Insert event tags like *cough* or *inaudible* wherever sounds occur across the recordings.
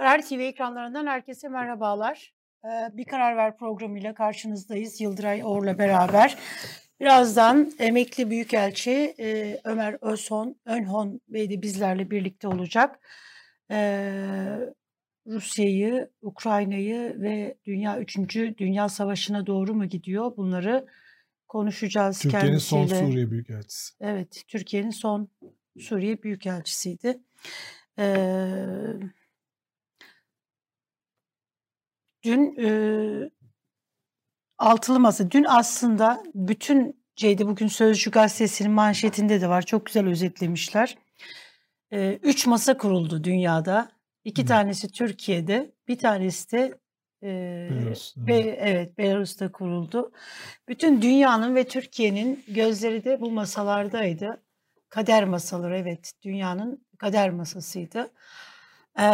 Karar TV ekranlarından herkese merhabalar. Bir Karar Ver programıyla karşınızdayız. Yıldıray Or'la beraber. Birazdan emekli büyükelçi Ömer Özhon, Önhon Bey de bizlerle birlikte olacak. Rusya'yı, Ukrayna'yı ve Dünya 3. Dünya Savaşı'na doğru mu gidiyor? Bunları konuşacağız Türkiye'nin kendisiyle. son Suriye Büyükelçisi. Evet, Türkiye'nin son Suriye Büyükelçisiydi. Ee, dün e, altılı masa, dün aslında bütün şeyde bugün Sözcü Gazetesi'nin manşetinde de var. Çok güzel özetlemişler. Ee, üç masa kuruldu dünyada. İki Hı. tanesi Türkiye'de, bir tanesi de e, Belarus, Be- evet Belarus'ta kuruldu. Bütün dünyanın ve Türkiye'nin gözleri de bu masalardaydı. Kader masaları evet dünyanın kader masasıydı. Ee,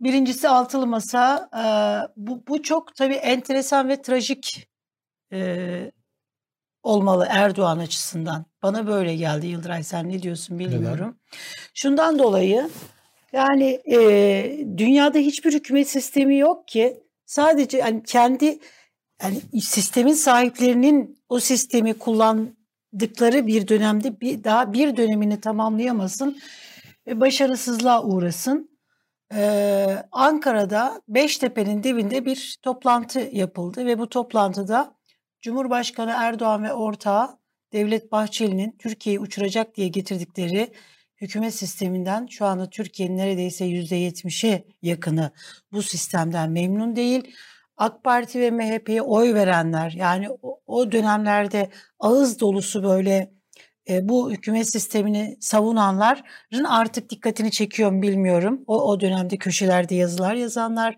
birincisi altılı masa. Ee, bu, bu çok tabii enteresan ve trajik e, olmalı Erdoğan açısından. Bana böyle geldi Yıldıray sen ne diyorsun bilmiyorum. Şundan dolayı yani e, dünyada hiçbir hükümet sistemi yok ki sadece yani kendi yani sistemin sahiplerinin o sistemi kullandıkları bir dönemde bir daha bir dönemini tamamlayamasın ve başarısızlığa uğrasın. Ee, Ankara'da Beştepe'nin dibinde bir toplantı yapıldı ve bu toplantıda Cumhurbaşkanı Erdoğan ve ortağı Devlet Bahçeli'nin Türkiye'yi uçuracak diye getirdikleri hükümet sisteminden şu anda Türkiye'nin neredeyse %70'e yakını bu sistemden memnun değil. AK Parti ve MHP'ye oy verenler yani o, o dönemlerde ağız dolusu böyle e, bu hükümet sistemini savunanların artık dikkatini çekiyor mu bilmiyorum. O, o dönemde köşelerde yazılar yazanlar,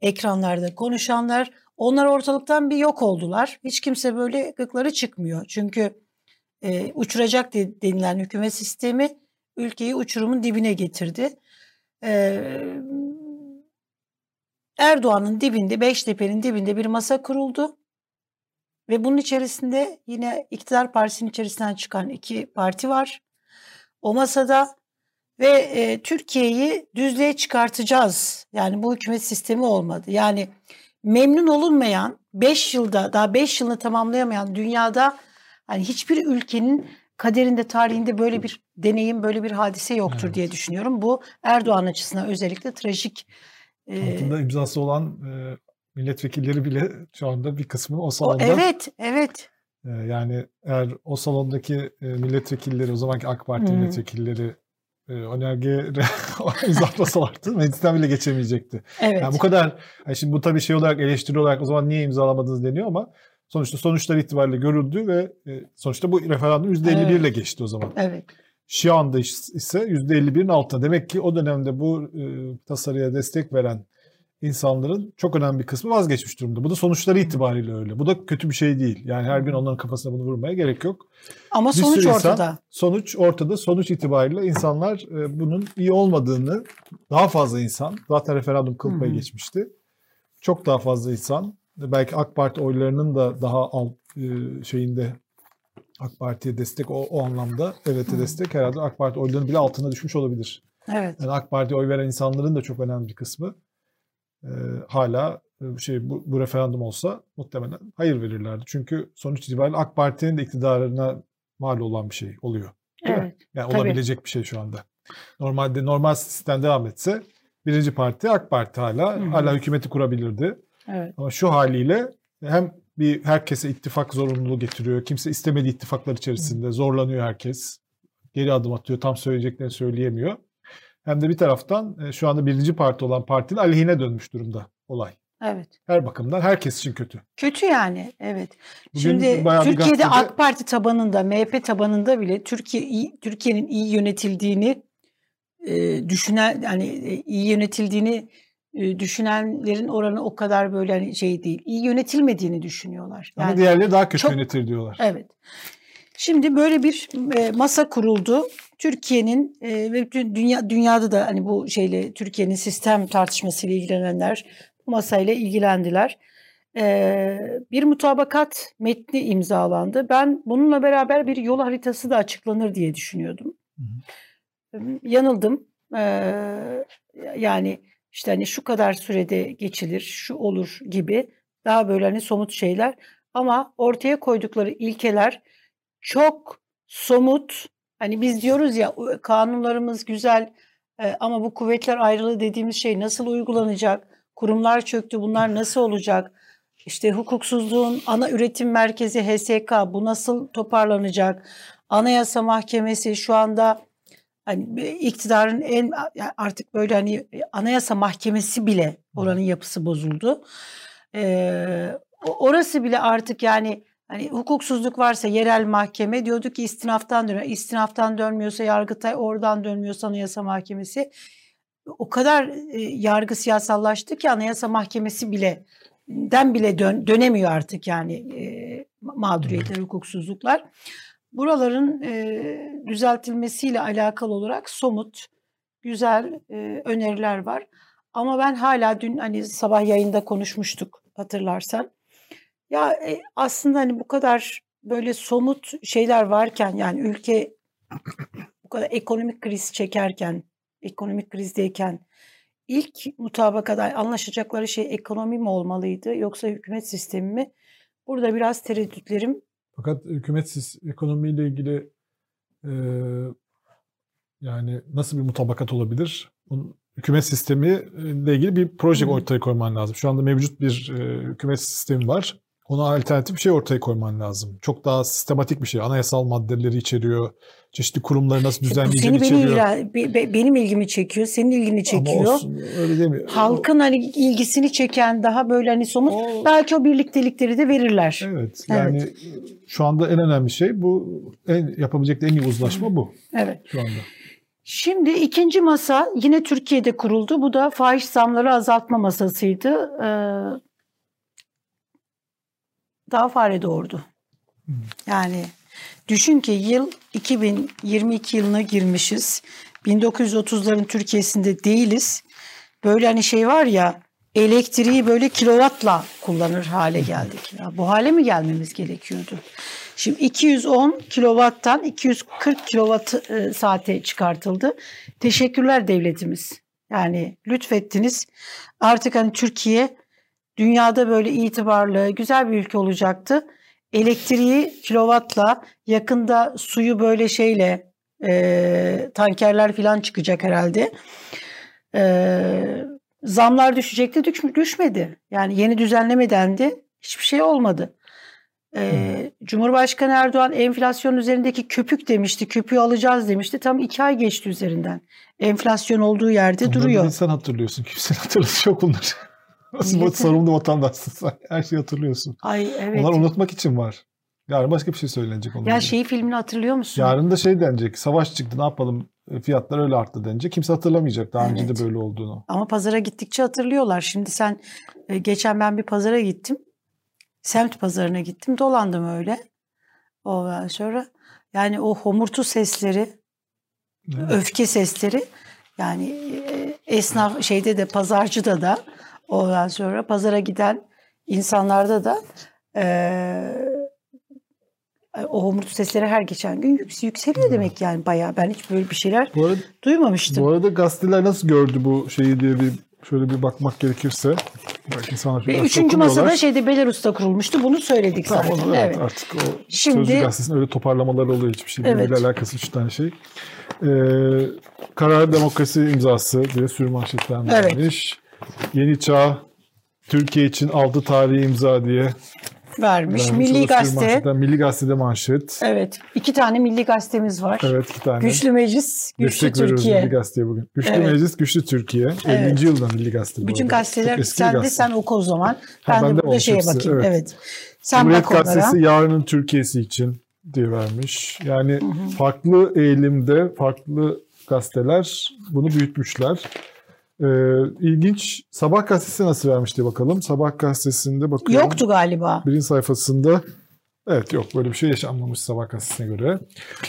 ekranlarda konuşanlar onlar ortalıktan bir yok oldular. Hiç kimse böyle gıkları çıkmıyor. Çünkü e, uçuracak de- denilen hükümet sistemi ülkeyi uçurumun dibine getirdi. Ee, Erdoğan'ın dibinde, Beştepe'nin dibinde bir masa kuruldu. Ve bunun içerisinde yine iktidar partisinin içerisinden çıkan iki parti var. O masada ve e, Türkiye'yi düzlüğe çıkartacağız. Yani bu hükümet sistemi olmadı. Yani memnun olunmayan, 5 yılda daha 5 yılını tamamlayamayan dünyada hani hiçbir ülkenin kaderinde, tarihinde böyle bir deneyim, böyle bir hadise yoktur Evet. diye düşünüyorum. Bu Erdoğan açısından özellikle trajik. e, Altında imzası olan e, milletvekilleri bile şu anda bir kısmı o o, salonda. evet, evet. E, yani eğer o salondaki e, milletvekilleri, o zamanki AK Parti Hı. milletvekilleri e, önerge *laughs* imzalasalardı *laughs* meclisten bile geçemeyecekti. Evet. Yani bu kadar, yani şimdi bu tabii şey olarak eleştiri olarak o zaman niye imzalamadınız deniyor ama sonuçta sonuçlar itibariyle görüldü ve e, sonuçta bu referandum %51 ile geçti o zaman. Evet. Şu anda is- ise %51'in altında. Demek ki o dönemde bu e, tasarıya destek veren insanların çok önemli bir kısmı vazgeçmiş durumda. Bu da sonuçları itibariyle öyle. Bu da kötü bir şey değil. Yani her gün onların kafasına bunu vurmaya gerek yok. Ama Bir sonuç insan- ortada. Sonuç ortada. Sonuç itibariyle insanlar e, bunun iyi olmadığını daha fazla insan zaten referandum kıl payı hı. geçmişti. Çok daha fazla insan belki AK Parti oylarının da daha alt e, şeyinde AK Parti'ye destek o, o anlamda evet'e Hı. destek herhalde AK Parti oylarının bile altına düşmüş olabilir. Evet. Yani AK Parti'ye oy veren insanların da çok önemli bir kısmı e, hala şey bu, bu referandum olsa muhtemelen hayır verirlerdi. Çünkü sonuç itibariyle AK Parti'nin de iktidarına mal olan bir şey oluyor. Değil mi? Evet. Yani Tabii. olabilecek bir şey şu anda. Normalde normal sistem devam etse birinci parti AK Parti hala Hı hı. hala hükümeti kurabilirdi. Evet. Ama şu haliyle hem bir herkese ittifak zorunluluğu getiriyor. Kimse istemediği ittifaklar içerisinde zorlanıyor herkes. Geri adım atıyor. Tam söyleyeceklerini söyleyemiyor. Hem de bir taraftan e, şu anda birinci parti olan partinin aleyhine dönmüş durumda olay. Evet. Her bakımdan herkes için kötü. Kötü yani. Evet. Bugün Şimdi Türkiye'de gazetede- AK Parti tabanında, MHP tabanında bile Türkiye Türkiye'nin iyi yönetildiğini e, düşünen yani e, iyi yönetildiğini e, düşünenlerin oranı o kadar böyle hani şey değil. İyi yönetilmediğini düşünüyorlar. Ama Yani diğerleri daha kötü çok- yönetir diyorlar. Evet. Şimdi böyle bir e, masa kuruldu. Türkiye'nin e, ve bütün dünya dünyada da hani bu şeyle Türkiye'nin sistem tartışmasıyla ilgilenenler bu masayla ilgilendiler. E, bir mutabakat metni imzalandı. Ben bununla beraber bir yol haritası da açıklanır diye düşünüyordum. Hı Yanıldım. E, yani işte hani şu kadar sürede geçilir, şu olur gibi daha böyle hani somut şeyler ama ortaya koydukları ilkeler çok somut. Hani biz diyoruz ya kanunlarımız güzel e, ama bu kuvvetler ayrılığı dediğimiz şey nasıl uygulanacak? Kurumlar çöktü bunlar nasıl olacak? İşte hukuksuzluğun ana üretim merkezi HSK bu nasıl toparlanacak? Anayasa Mahkemesi şu anda hani iktidarın en artık böyle hani Anayasa Mahkemesi bile oranın yapısı bozuldu. Ee, orası bile artık yani hani hukuksuzluk varsa yerel mahkeme diyordu ki istinaftan dönüyor. İstinaftan dönmüyorsa Yargıtay, oradan dönmüyorsa Anayasa Mahkemesi. O kadar e, yargı siyasallaştı ki Anayasa Mahkemesi bile den bile dön, dönemiyor artık yani e, mağduriyetler, hukuksuzluklar. Buraların e, düzeltilmesiyle alakalı olarak somut, güzel e, öneriler var. Ama ben hala dün hani sabah yayında konuşmuştuk hatırlarsan. Ya e, aslında hani bu kadar böyle somut şeyler varken yani ülke bu kadar ekonomik kriz çekerken, ekonomik krizdeyken ilk mutabakada anlaşacakları şey ekonomi mi olmalıydı yoksa hükümet sistemi mi? Burada biraz tereddütlerim. Fakat hükümet ekonomiyle ilgili e, yani nasıl bir mutabakat olabilir? Bunun, hükümet sistemi ile ilgili bir proje ortaya koyman lazım. Şu anda mevcut bir e, hükümet sistemi var. Ona alternatif bir şey ortaya koyman lazım. Çok daha sistematik bir şey. Anayasal maddeleri içeriyor. Çeşitli kurumları nasıl *laughs* düzenleyeceğini seni içeriyor. Benim, be, benim ilgimi çekiyor. Senin ilgini çekiyor. Ama olsun öyle demiyor. Halkın hani ilgisini çeken daha böyle hani somut o, belki o birliktelikleri de verirler. Evet. Yani evet. şu anda en önemli şey bu en yapabilecek en iyi uzlaşma bu. Evet. Şu anda. Şimdi ikinci masa yine Türkiye'de kuruldu. Bu da fahiş zamları azaltma masasıydı. Ee, daha fare doğurdu. Yani düşün ki yıl 2022 yılına girmişiz. 1930'ların Türkiye'sinde değiliz. Böyle hani şey var ya elektriği böyle kilovatla kullanır hale geldik. Ya bu hale mi gelmemiz gerekiyordu? Şimdi 210 kilovattan 240 kilovat e, saate çıkartıldı. Teşekkürler devletimiz. Yani lütfettiniz. Artık hani Türkiye dünyada böyle itibarlı, güzel bir ülke olacaktı. Elektriği kilovatla, yakında suyu böyle şeyle, e, tankerler falan çıkacak herhalde. E, zamlar düşecekti, düş, düşmedi. Yani yeni düzenleme dendi, hiçbir şey olmadı. Ee, Cumhurbaşkanı Erdoğan enflasyon üzerindeki köpük demişti, köpüğü alacağız demişti. Tam iki ay geçti üzerinden. Enflasyon olduğu yerde Onları duruyor. Sen hatırlıyorsun, kimsenin hatırlaması yok bunları. Nasıl sorumlu vatandaşsın sen. *laughs* Her şeyi hatırlıyorsun. Ay evet. Onlar unutmak için var. Yarın başka bir şey söylenecek onunla. Ya şeyi filmini hatırlıyor musun? Yarın da şey denecek. Savaş çıktı ne yapalım e, fiyatlar öyle arttı denecek. Kimse hatırlamayacak daha evet. önce de böyle olduğunu. Ama pazara gittikçe hatırlıyorlar. Şimdi sen e, geçen ben bir pazara gittim. Semt pazarına gittim. Dolandım öyle. Ondan sonra yani o homurtu sesleri, evet. öfke sesleri yani e, esnaf şeyde de pazarcıda da Ondan sonra pazara giden insanlarda da e, o homurtu sesleri her geçen gün yüks yükseliyor hmm. demek yani bayağı. Ben hiç böyle bir şeyler bu arada, duymamıştım. Bu arada gazeteler nasıl gördü bu şeyi diye bir şöyle bir bakmak gerekirse. Belki sana Ve üçüncü masada şeyde Belarus'ta kurulmuştu. Bunu söyledik tamam, zaten. Onu, evet, evet. Artık o Şimdi, Sözcü gazetesinin öyle toparlamaları oluyor hiçbir şey. Evet. alakası üç tane şey. Ee, karar demokrasi imzası diye sürü manşetlenmiş. Evet. Yeni Çağ Türkiye için aldı tarihi imza diye vermiş. vermiş. Milli Gazete. Milli Gazete'de manşet. Evet. iki tane Milli Gazetemiz var. Evet iki tane. Güçlü Meclis, Güçlü Destek Türkiye. Milli Gazete'ye bugün. Güçlü evet. Meclis, Güçlü Türkiye. Evet. 50. yılda Milli Gazete Bütün gazeteler sen de sen oku o zaman. Ben ha, de burada şeye hepsi. bakayım. Evet. evet. Sen Cumhuriyet bak Gazetesi onlara. yarının Türkiye'si için diye vermiş. Yani hı hı. farklı eğilimde farklı gazeteler bunu büyütmüşler. Ee, ilginç. Sabah gazetesi nasıl vermişti bakalım. Sabah gazetesinde bakıyorum. Yoktu galiba. Birinci sayfasında Evet yok böyle bir şey yaşanmamış Sabah gazetesine göre.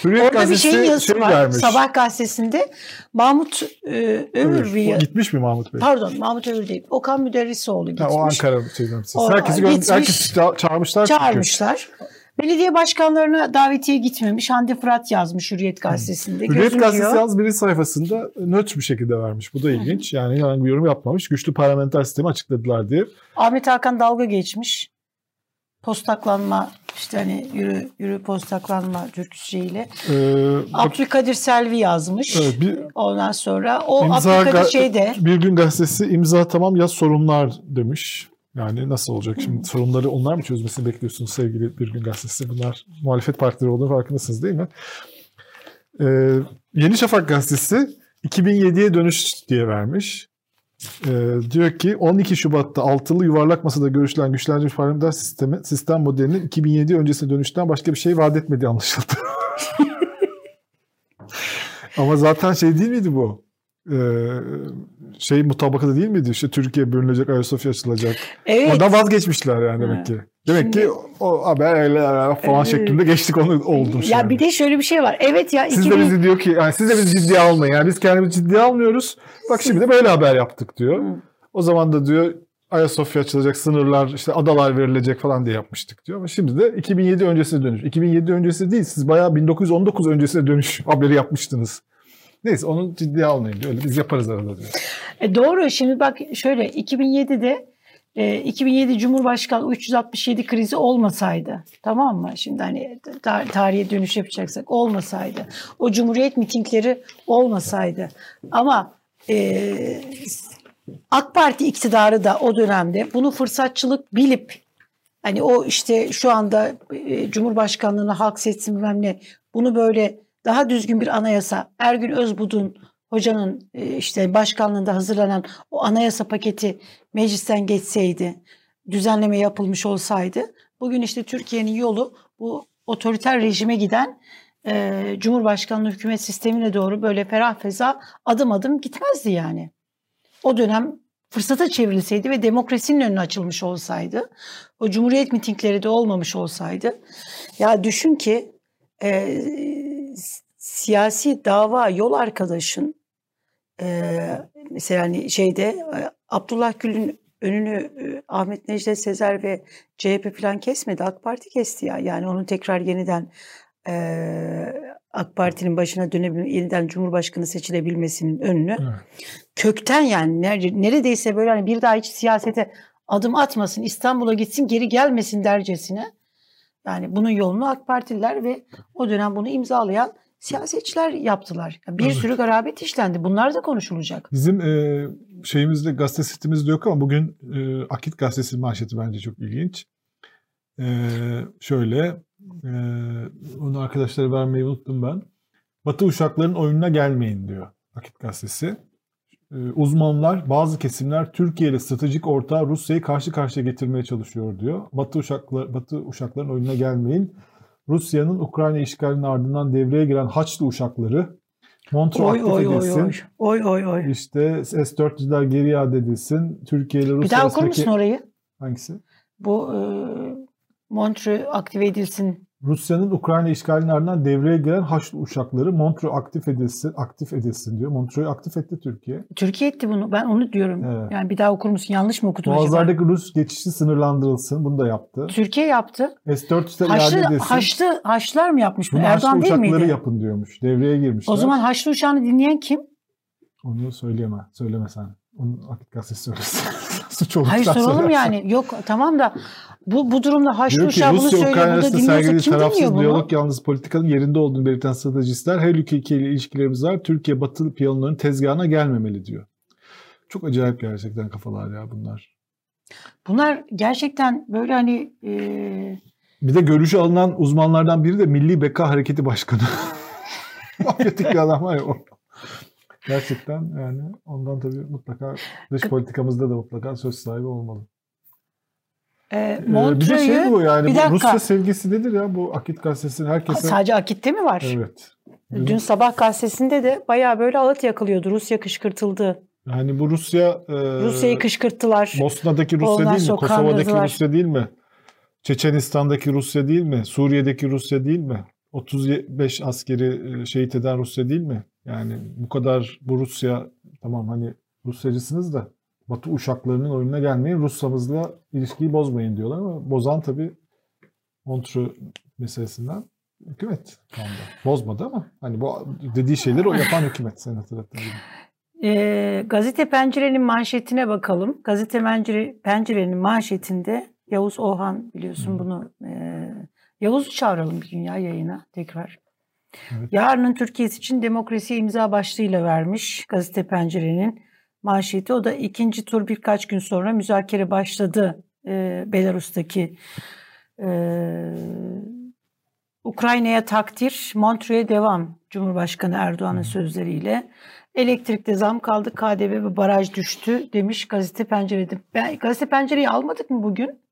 Hürriyet Orada gazetesi bir şeyin yazısı şey var. Vermiş. Sabah gazetesinde Mahmut e, Övür bir... Gitmiş mi Mahmut Bey? Pardon Mahmut Övür değil. Okan Müderrisoğlu gitmiş. Ha, o Ankara şeyden. Herkesi, gitmiş, herkesi çağırmışlar. Çağırmışlar. Belediye başkanlarına davetiye gitmemiş. Hande Fırat yazmış Hürriyet Gazetesi'nde. Hürriyet Gözüküyor. Gazetesi yalnız birinci sayfasında nötr bir şekilde vermiş. Bu da ilginç. Yani herhangi bir yorum yapmamış. Güçlü parlamenter sistemi açıkladılar diye. Ahmet Hakan dalga geçmiş. Postaklanma işte hani yürü yürü postaklanma türküsüyle. Ee, Abdülkadir Selvi yazmış. evet, bir, Ondan sonra o İmza Abdülkadir şeyde Bir gün gazetesi imza tamam ya sorunlar demiş. Yani nasıl olacak şimdi sorunları onlar mı çözmesini bekliyorsunuz sevgili Bir Gün Gazetesi? Bunlar muhalefet partileri olduğunu farkındasınız değil mi? Ee, Yeni Şafak Gazetesi 2007'ye dönüş diye vermiş. Ee, diyor ki 12 Şubat'ta altılı yuvarlak masada görüşülen güçlendirilmiş parlamenter sistemi, sistem modelinin 2007 öncesine dönüşten başka bir şey vaat etmediği anlaşıldı. *laughs* Ama zaten şey değil miydi bu? Ee, şey mutabakada değil miydi? İşte Türkiye bölünecek, Ayasofya açılacak. evet Ondan vazgeçmişler yani demek Evet. ki. Demek Şimdi- ki o haber öyle falan Evet. şeklinde geçtik onu oldu. ya bir de şöyle bir şey var. Evet ya siz de 2000 bizi diyor ki yani siz de bizi ciddiye almayın. Yani biz kendimizi ciddiye almıyoruz. Bak şimdi de böyle haber yaptık diyor. Hı. O zaman da diyor Ayasofya açılacak, sınırlar, işte adalar verilecek falan diye yapmıştık diyor. Ama şimdi de 2007 öncesine dönüş. 2007 öncesi değil, siz bayağı 1919 öncesine dönüş *laughs* haberi yapmıştınız. Neyse onu ciddiye almayın diyor. Biz yaparız arada diyor. E doğru. Şimdi bak şöyle 2007'de e, 2007 Cumhurbaşkanı 367 krizi olmasaydı tamam mı? Şimdi hani tar- tarihe dönüş yapacaksak olmasaydı. O Cumhuriyet mitingleri olmasaydı. Ama e, AK Parti iktidarı da o dönemde bunu fırsatçılık bilip hani o işte şu anda e, Cumhurbaşkanlığına halk seçsin bilmem ne bunu böyle daha düzgün bir anayasa Ergün Özbudun hocanın e, işte başkanlığında hazırlanan o anayasa paketi meclisten geçseydi, düzenleme yapılmış olsaydı bugün işte Türkiye'nin yolu bu otoriter rejime giden e, Cumhurbaşkanlığı hükümet sistemine doğru böyle ferah feza adım adım gitmezdi yani. O dönem fırsata çevrilseydi ve demokrasinin önüne açılmış olsaydı, o cumhuriyet mitingleri de olmamış olsaydı, ya düşün ki e, siyasi dava yol arkadaşın e, mesela hani şeyde e, Abdullah Gül'ün önünü e, Ahmet Necdet Sezer ve CHP falan kesmedi. AK Parti kesti ya. Yani onun tekrar yeniden e, AK Parti'nin başına dönebilme, yeniden Cumhurbaşkanı seçilebilmesinin önünü Evet. kökten yani ner- neredeyse böyle hani bir daha hiç siyasete adım atmasın, İstanbul'a gitsin, geri gelmesin dercesine. Yani bunun yolunu AK Partililer ve o dönem bunu imzalayan siyasetçiler yaptılar. Yani bir Evet. sürü garabet işlendi. Bunlar da konuşulacak. Bizim e, şeyimizde gazete sitemizde yok ama bugün e, Akit gazetesinin manşeti bence çok ilginç. E, şöyle e, onu arkadaşlara vermeyi unuttum ben. Batı uşakların oyununa gelmeyin diyor Akit gazetesi. E, uzmanlar, bazı kesimler Türkiye ile stratejik ortağı Rusya'yı karşı karşıya getirmeye çalışıyor diyor. Batı uşaklar, Batı uşakların oyununa gelmeyin. Rusya'nın Ukrayna işgalinin ardından devreye giren Haçlı uşakları Montreux Oy aktif oy oy edilsin. oy. Oy oy oy. İşte S-400'ler geri iade edilsin. Türkiye ile Bir Rusya daha okur musun orayı? Hangisi? Bu e, Montreux aktive edilsin. Rusya'nın Ukrayna işgalinin ardından devreye giren Haçlı uçakları Montreux aktif edilsin, aktif edilsin diyor. Montreux'u aktif etti Türkiye. Türkiye etti bunu. Ben onu diyorum. Evet. Yani bir daha okur musun? Yanlış mı okudun acaba? Boğazlardaki Rus geçişi sınırlandırılsın. Bunu da yaptı. Türkiye yaptı. S-400'ler iade Haçlı, edilsin. Haçlı, Haçlılar mı yapmış bunu? Bunu Haçlı Erdoğan değil uçakları miydi? yapın diyormuş. Devreye girmişler. O zaman Haçlı uçağını dinleyen kim? Onu söyleyeme. Söyleme sen. Onun Akit gazetesi söylesin. Suç olur. Hayır soralım söylersen. yani. Yok tamam da bu bu durumda Haçlı uçağı bunu söylüyor. Ukrayna arasında kim tarafsız dinliyor bunu? diyalog yalnız politikanın yerinde olduğunu belirten stratejistler her ülke ile ilişkilerimiz var. Türkiye batılı piyonların tezgahına gelmemeli diyor. Çok acayip gerçekten kafalar ya bunlar. Bunlar gerçekten böyle hani e, Bir de görüşü alınan uzmanlardan biri de Milli Beka Hareketi Başkanı. *laughs* Mafyatik bir adam var ya o. Gerçekten yani ondan tabii mutlaka dış politikamızda da mutlaka söz sahibi olmalı. e, bir de şey bu yani bir bu. Rusya sevgisi nedir ya bu Akit gazetesinin herkese. sadece Akit'te mi var? Evet. Dün sabah gazetesinde de bayağı böyle ağıt yakılıyordu. Rusya kışkırtıldı. Yani bu Rusya e, Rusya'yı kışkırttılar. Bosna'daki Rusya Ondan değil mi? Kosova'daki. Rusya değil mi? Çeçenistan'daki Rusya değil mi? Suriye'deki Rusya değil mi? 35 askeri e, şehit eden Rusya değil mi? Yani bu kadar bu Rusya tamam hani Rusyacısınız da Batı uşaklarının oyununa gelmeyin. Rusya'mızla ilişkiyi bozmayın diyorlar ama bozan tabii Montreux meselesinden hükümet kaldı. Bozmadı ama hani bu dediği şeyleri o yapan hükümet sen hatırlattığın gibi. E, gazete Pencere'nin manşetine bakalım. Gazete Pencere, Pencere'nin manşetinde Yavuz Ohan biliyorsun bunu. E, Yavuz'u çağıralım bir gün ya yayına tekrar. Evet. Yarının Türkiye'si için demokrasi imza başlığıyla vermiş Gazete Pencere'nin manşeti. O da ikinci tur birkaç gün sonra müzakere başladı e, Belarus'taki e, Ukrayna'ya takdir, Montreux'e devam Cumhurbaşkanı Erdoğan'ın sözleriyle. Elektrikte zam kaldı, KDV ve baraj düştü demiş gazete pencerede. Ben, gazete pencereyi almadık mı bugün?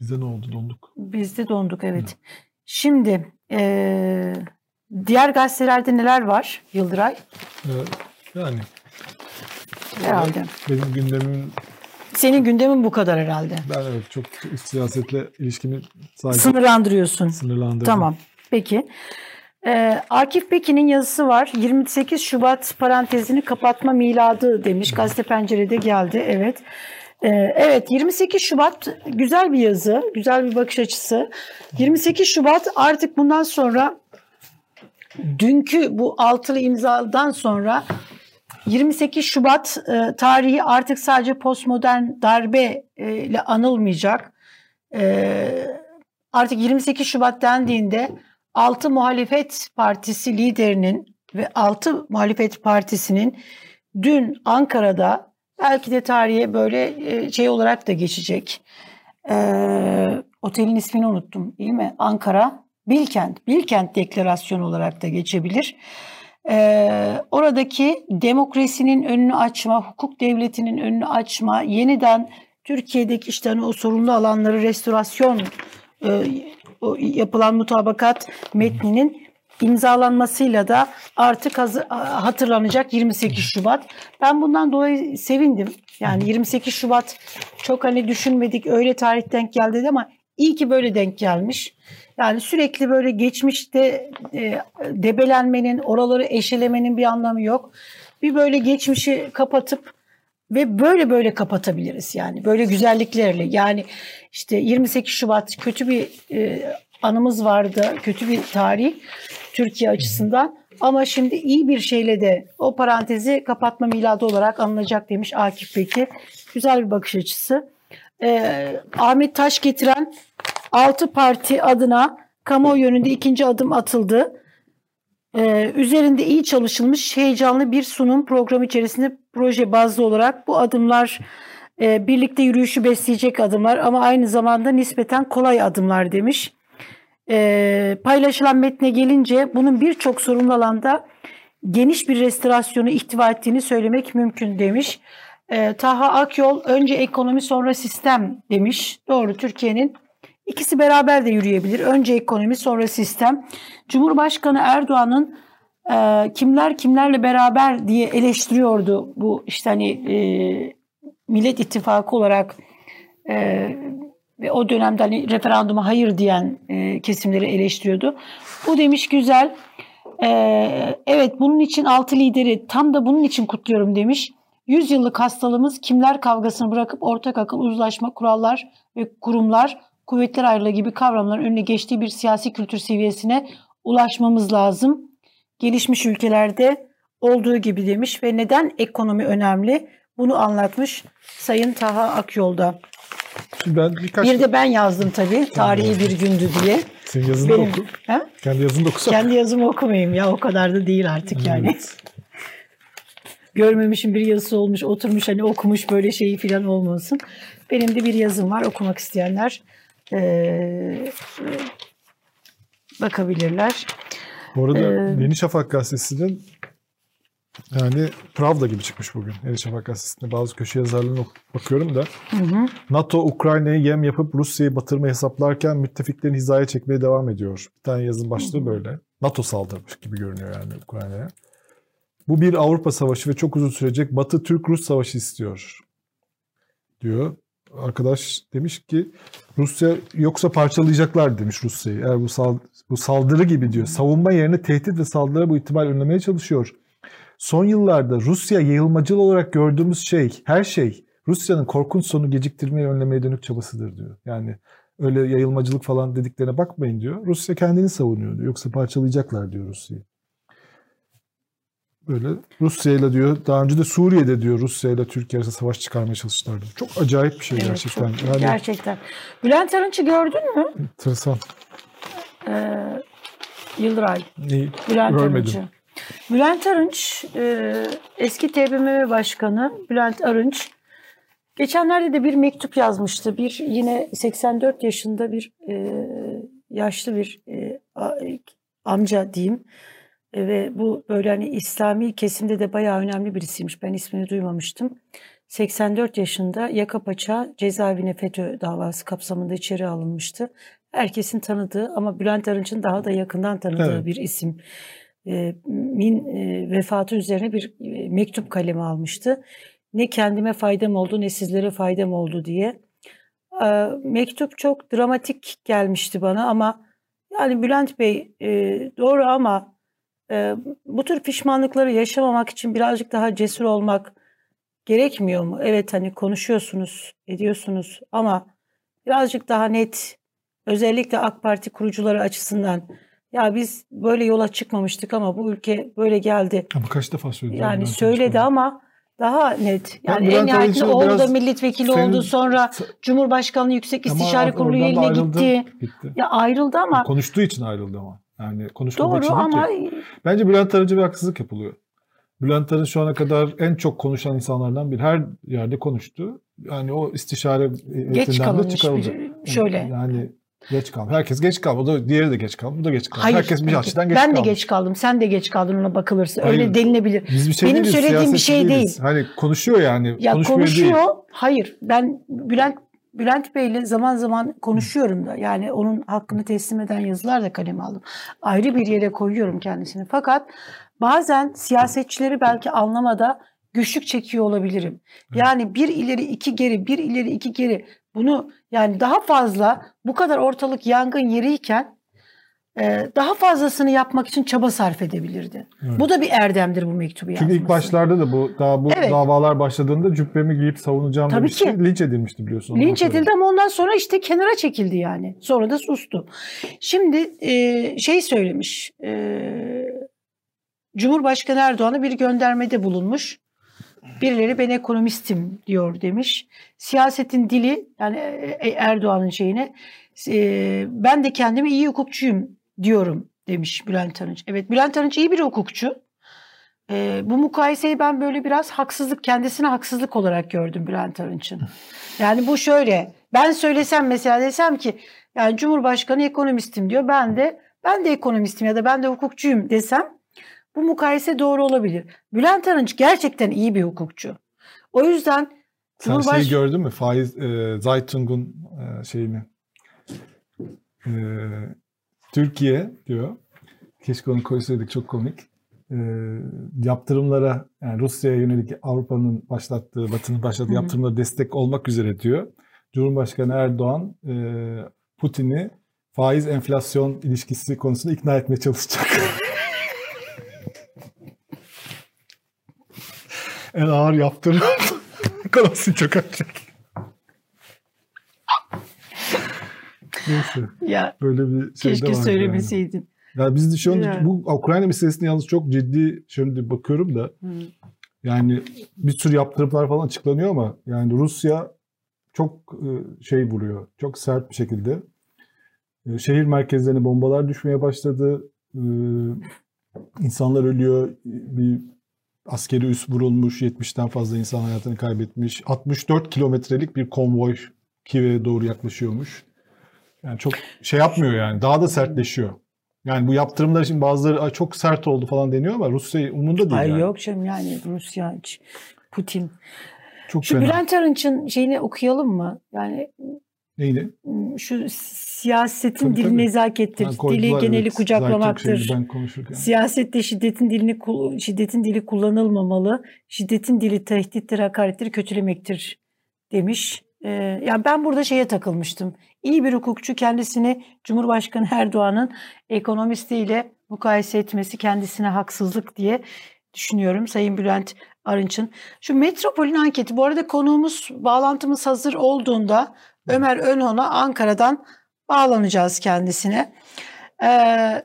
Bize ne oldu donduk? Bizde donduk evet. Hı. Şimdi e, diğer gazetelerde neler var Yıldıray? Ee, yani herhalde. Benim gündemim senin gündemin bu kadar herhalde. Ben evet çok siyasetle ilişkimi sadece sınırlandırıyorsun. Sınırlandırdım. Tamam. Peki. Ee, Akif Pekin'in yazısı var. 28 Şubat parantezini kapatma miladı demiş. Gazete Pencere'de geldi. Evet. Ee, evet 28 Şubat güzel bir yazı. Güzel bir bakış açısı. 28 Şubat artık bundan sonra dünkü bu altılı imzadan sonra 28 Şubat e, tarihi artık sadece postmodern darbe e, ile anılmayacak. E, artık 28 Şubat dendiğinde 6 muhalefet partisi liderinin ve 6 muhalefet partisinin dün Ankara'da belki de tarihe böyle e, şey olarak da geçecek. E, otelin ismini unuttum değil mi? Ankara Bilkent, Bilkent Deklarasyonu olarak da geçebilir. Ee, oradaki demokrasinin önünü açma, hukuk devletinin önünü açma, yeniden Türkiye'deki işte hani o sorunlu alanları restorasyon e, o yapılan mutabakat metninin imzalanmasıyla da artık hatırlanacak 28 Şubat. Ben bundan dolayı sevindim. Yani 28 Şubat çok hani düşünmedik öyle tarih denk geldi ama iyi ki böyle denk gelmiş. Yani sürekli böyle geçmişte e, debelenmenin, oraları eşelemenin bir anlamı yok. Bir böyle geçmişi kapatıp ve böyle böyle kapatabiliriz yani böyle güzelliklerle. Yani işte 28 Şubat kötü bir e, anımız vardı, kötü bir tarih Türkiye açısından. Ama şimdi iyi bir şeyle de o parantezi kapatma miladı olarak anılacak demiş Akif Peki. Güzel bir bakış açısı. Ee, Ahmet Taş getiren 6 parti adına kamuoyu yönünde ikinci adım atıldı. Ee, üzerinde iyi çalışılmış heyecanlı bir sunum programı içerisinde proje bazlı olarak bu adımlar e, birlikte yürüyüşü besleyecek adımlar ama aynı zamanda nispeten kolay adımlar demiş. E, paylaşılan metne gelince bunun birçok sorunlu alanda geniş bir restorasyonu ihtiva ettiğini söylemek mümkün demiş. E, Taha Akyol önce ekonomi sonra sistem demiş. Doğru Türkiye'nin İkisi beraber de yürüyebilir. Önce ekonomi sonra sistem. Cumhurbaşkanı Erdoğan'ın e, kimler kimlerle beraber diye eleştiriyordu bu işte hani e, Millet İttifakı olarak e, ve o dönemde hani referanduma hayır diyen e, kesimleri eleştiriyordu. Bu demiş güzel. E, evet bunun için altı lideri tam da bunun için kutluyorum demiş. 100 yıllık hastalığımız kimler kavgasını bırakıp ortak akıl, uzlaşma, kurallar ve kurumlar kuvvetler ayrılığı gibi kavramların önüne geçtiği bir siyasi kültür seviyesine ulaşmamız lazım. Gelişmiş ülkelerde olduğu gibi demiş ve neden ekonomi önemli bunu anlatmış Sayın Taha Akyol'da. Şimdi ben birkaç... Bir de ben yazdım tabii tarihi bir gündü diye. Senin yazını Benim, oku. He? Kendi yazını da okusana. Kendi yazımı okumayayım ya o kadar da değil artık yani. Evet. *laughs* Görmemişim bir yazısı olmuş oturmuş hani okumuş böyle şeyi falan olmasın. Benim de bir yazım var okumak isteyenler e, bakabilirler. Bu arada ee, Yeni Şafak gazetesinin yani Pravda gibi çıkmış bugün. Yeni gazetesinde bazı köşe yazarlarına bakıyorum da. Hı hı. NATO Ukrayna'yı yem yapıp Rusya'yı batırma hesaplarken müttefiklerini hizaya çekmeye devam ediyor. Bir tane yazın başlığı böyle. NATO saldırmış gibi görünüyor yani Ukrayna'ya. Bu bir Avrupa savaşı ve çok uzun sürecek Batı Türk-Rus savaşı istiyor diyor arkadaş demiş ki Rusya yoksa parçalayacaklar demiş Rusya'yı. Eğer bu, sal, bu saldırı gibi diyor. Savunma yerine tehdit ve saldırı bu ihtimal önlemeye çalışıyor. Son yıllarda Rusya yayılmacıl olarak gördüğümüz şey, her şey Rusya'nın korkunç sonu geciktirmeyi önlemeye dönük çabasıdır diyor. Yani öyle yayılmacılık falan dediklerine bakmayın diyor. Rusya kendini savunuyor diyor. Yoksa parçalayacaklar diyor Rusya'yı. Böyle Rusya ile diyor daha önce de Suriye'de diyor Rusya ile Türkiye arasında savaş çıkarmaya çalıştılar diyor. Çok acayip bir şey Evet, gerçekten. çok- yani Gerçekten. Bülent Arınç'ı gördün mü? enteresan. Ee, Yıldıray. İyi. Bülent Görmedim. Arınç'ı. Bülent Arınç, e, eski TBMM Başkanı Bülent Arınç, geçenlerde de bir mektup yazmıştı. Bir yine 84 yaşında bir e, yaşlı bir e, amca diyeyim. E, ve bu böyle hani İslami kesimde de bayağı önemli birisiymiş. Ben ismini duymamıştım. 84 yaşında yaka paça cezaevine FETÖ davası kapsamında içeri alınmıştı. Herkesin tanıdığı ama Bülent Arınç'ın daha da yakından tanıdığı Evet. bir isim. E, min e, vefatı üzerine bir e, mektup kalemi almıştı. Ne kendime faydam oldu ne sizlere faydam oldu diye. Mektup çok dramatik gelmişti bana ama yani Bülent Bey doğru ama bu tür pişmanlıkları yaşamamak için birazcık daha cesur olmak gerekmiyor mu? Evet hani konuşuyorsunuz, ediyorsunuz ama birazcık daha net özellikle AK Parti kurucuları açısından ya biz böyle yola çıkmamıştık ama bu ülke böyle geldi. Ama kaç defa söyledi? Yani söyledi ama daha net. Yani en nihayetinde oğlu da milletvekili senin- oldu. Sonra Cumhurbaşkanlığı Yüksek İstişare Kurulu üyeliğine gitti. gitti. Ya ayrıldı ama Konuştuğu için ayrıldı ama. Yani konuşmadığı doğru için ama ki. Bence Bülent Arınç'a bir haksızlık yapılıyor. Bülent Arınç şu ana kadar en çok konuşan insanlardan biri. Her yerde konuştu. Yani o istişare geç heyetinden de çıkarıldı. bir şöyle. Yani geç kaldı. Herkes geç kaldı. O da diğeri de geç kaldı. Bu da geç kaldı. Hayır. Herkes bir açıdan geç ben kaldı. de geç kaldım. Sen de geç kaldın ona bakılırsa. Hayır. Öyle denilebilir. Biz bir şey Benim değiliz, söylediğim bir şey değiliz. Hani konuşuyor yani. Ya konuşuyor. değil. Hayır. Ben Bülent Bülent Bey'le zaman zaman konuşuyorum da. Yani onun hakkını teslim eden yazılar da kaleme aldım. Ayrı bir yere koyuyorum kendisini. Fakat bazen siyasetçileri belki anlamada güçlük çekiyor olabilirim. Yani bir ileri iki geri, bir ileri iki geri. Bunu yani daha fazla bu kadar ortalık yangın yeriyken e, daha fazlasını yapmak için çaba sarf edebilirdi. Evet. Bu da bir erdemdir bu mektubu Çünkü yazması. ilk başlarda da bu daha bu Evet. davalar başladığında cübbemi giyip savunacağım Tabii demişti. ki. Linç edilmişti biliyorsun. ondan Linç sonra. edildi ama ondan sonra işte kenara çekildi yani. Sonra da sustu. Şimdi e, şey söylemiş. e, Cumhurbaşkanı Erdoğan'a bir göndermede bulunmuş. Birileri ben ekonomistim diyor demiş. Siyasetin dili yani e, Erdoğan'ın şeyine e, ben de kendimi iyi hukukçuyum diyorum demiş Bülent Arınç. Evet Bülent Arınç iyi bir hukukçu. E, bu mukayeseyi ben böyle biraz haksızlık kendisine haksızlık olarak gördüm Bülent Arınç'ın. Yani bu şöyle ben söylesem mesela desem ki yani Cumhurbaşkanı ekonomistim diyor ben de ben de ekonomistim ya da ben de hukukçuyum desem bu mukayese doğru olabilir. Bülent Arınç gerçekten iyi bir hukukçu. O yüzden Sen Cumhurbaş- şeyi gördün mü? Faiz e, Zaytung'un e, şeyini. E, Türkiye diyor. Keşke onu koysaydık çok komik. E, yaptırımlara yani Rusya'ya yönelik Avrupa'nın başlattığı, Batı'nın başlattığı yaptırımlara destek olmak üzere diyor. Cumhurbaşkanı Erdoğan e, Putin'i faiz enflasyon ilişkisi konusunda ikna etmeye çalışacak. *laughs* en ağır yaptırım. *laughs* Kalasını çökertecek. Neyse. ya Böyle bir şey de keşke var yani. söylemeseydin. Ya biz de şu an Yani. bu Ukrayna meselesini yalnız çok ciddi şimdi bakıyorum da Hı. yani bir sürü yaptırımlar falan açıklanıyor ama yani Rusya çok e, şey vuruyor. Çok sert bir şekilde. E, Şehir merkezlerine bombalar düşmeye başladı. E, İnsanlar ölüyor. Bir askeri üs vurulmuş. 70'ten fazla insan hayatını kaybetmiş. 64 kilometrelik bir konvoy Kiev'e doğru yaklaşıyormuş. Yani çok şey yapmıyor yani. Daha da sertleşiyor. Yani bu yaptırımlar için bazıları "Ay çok sert oldu falan deniyor ama Rusya umunda değil Ay yani. yok canım yani Rusya, Putin. Çok Şu fena. Bülent Arınç'ın şeyini okuyalım mı? Yani Neydi? şu siyasetin Tabii, dili tabii. nezakettir, Ha, dili geneli evet. kucaklamaktır. Siyasette şiddetin dilini şiddetin dili kullanılmamalı. Şiddetin dili tehdittir, hakarettir, kötülemektir demiş. Ee, yani ben burada şeye takılmıştım. İyi bir hukukçu kendisini Cumhurbaşkanı Erdoğan'ın ekonomistiyle mukayese etmesi kendisine haksızlık diye düşünüyorum Sayın Bülent Arınç'ın. Şu Metropol'ün anketi bu arada konuğumuz bağlantımız hazır olduğunda Ömer Önhon'a Ankara'dan bağlanacağız kendisine. Ee,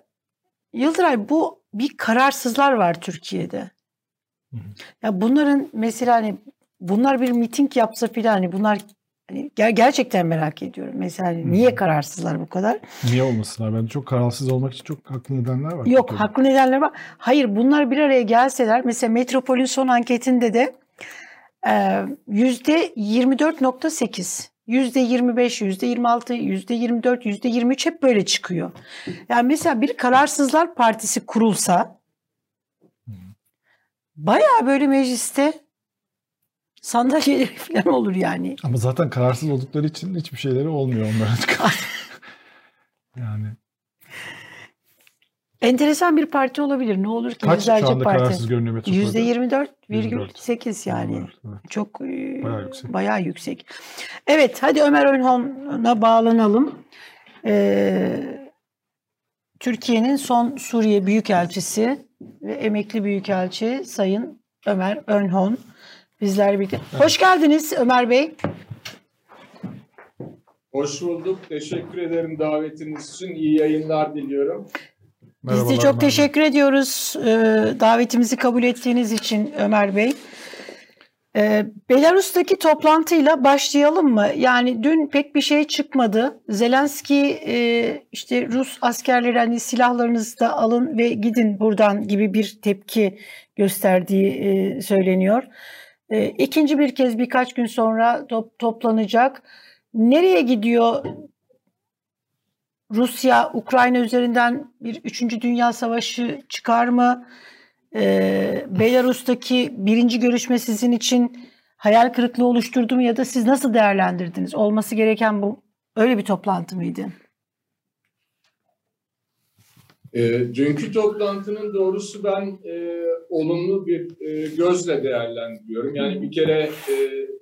Yıldıray bu bir kararsızlar var Türkiye'de. Ya bunların mesela hani bunlar bir miting yapsa filan hani bunlar hani ger- gerçekten merak ediyorum. Mesela hani niye kararsızlar bu kadar? Niye olmasınlar? Ben çok kararsız olmak için çok haklı nedenler var. Yok haklı nedenler var. Hayır bunlar bir araya gelseler mesela Metropol'ün son anketinde de e, yüzde 24.8 yüzde 25, yüzde 26, yüzde 24, yüzde 23 hep böyle çıkıyor. Yani mesela bir kararsızlar partisi kurulsa bayağı böyle mecliste sandalyeleri *laughs* falan olur yani. Ama zaten kararsız oldukları için hiçbir şeyleri olmuyor onların. *laughs* yani Enteresan bir parti olabilir. Ne olur ki kaç şu yüzlerce anda parti. kararsız görünüyor Metropol'de? Yüzde 24,8 yani. Evet. Çok e, Bayağı yüksek. bayağı yüksek. Evet hadi Ömer Önhon'a bağlanalım. Ee, Türkiye'nin son Suriye Büyükelçisi ve emekli Büyükelçi Sayın Ömer Önhon bizlerle birlikte. Hoş geldiniz Ömer Bey. Hoş bulduk. Teşekkür ederim davetiniz için. İyi yayınlar diliyorum. Biz de Merhabalar, çok teşekkür ediyoruz e, davetimizi kabul ettiğiniz için Ömer Bey. E, Belarus'taki toplantıyla başlayalım mı? Yani dün pek bir şey çıkmadı. Zelenski e, işte Rus askerleri hani silahlarınızı da alın ve gidin buradan gibi bir tepki gösterdiği e, söyleniyor. E, ikinci bir kez birkaç gün sonra top, toplanacak. Nereye gidiyor Rusya Ukrayna üzerinden bir üçüncü dünya savaşı çıkar mı? Ee, Belarus'taki birinci görüşme sizin için hayal kırıklığı oluşturdu mu ya da siz nasıl değerlendirdiniz? Olması gereken bu öyle bir toplantı mıydı? E, dünkü toplantının doğrusu ben e, olumlu bir e, gözle değerlendiriyorum. Yani bir kere e,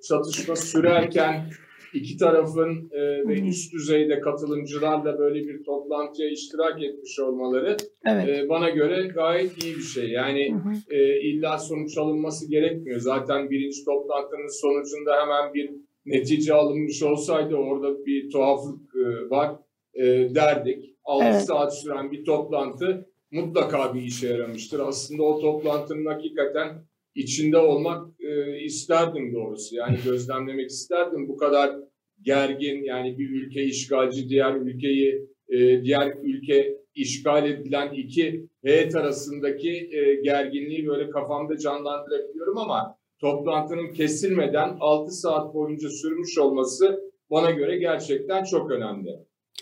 çatışma sürerken iki tarafın e, ve üst düzeyde katılımcılarla böyle bir toplantıya iştirak etmiş olmaları Evet. e, bana göre gayet iyi bir şey. Yani Hı hı. e, illa sonuç alınması gerekmiyor. Zaten birinci toplantının sonucunda hemen bir netice alınmış olsaydı orada bir tuhaflık e, var e, derdik. 6 Evet. saat süren bir toplantı mutlaka bir işe yaramıştır. Aslında o toplantının hakikaten içinde olmak e, isterdim doğrusu. Yani *laughs* gözlemlemek isterdim. Bu kadar gergin yani bir ülke işgalci diğer ülkeyi e, diğer ülke işgal edilen iki heyet arasındaki e, gerginliği böyle kafamda canlandırabiliyorum ama toplantının kesilmeden 6 saat boyunca sürmüş olması bana göre gerçekten çok önemli.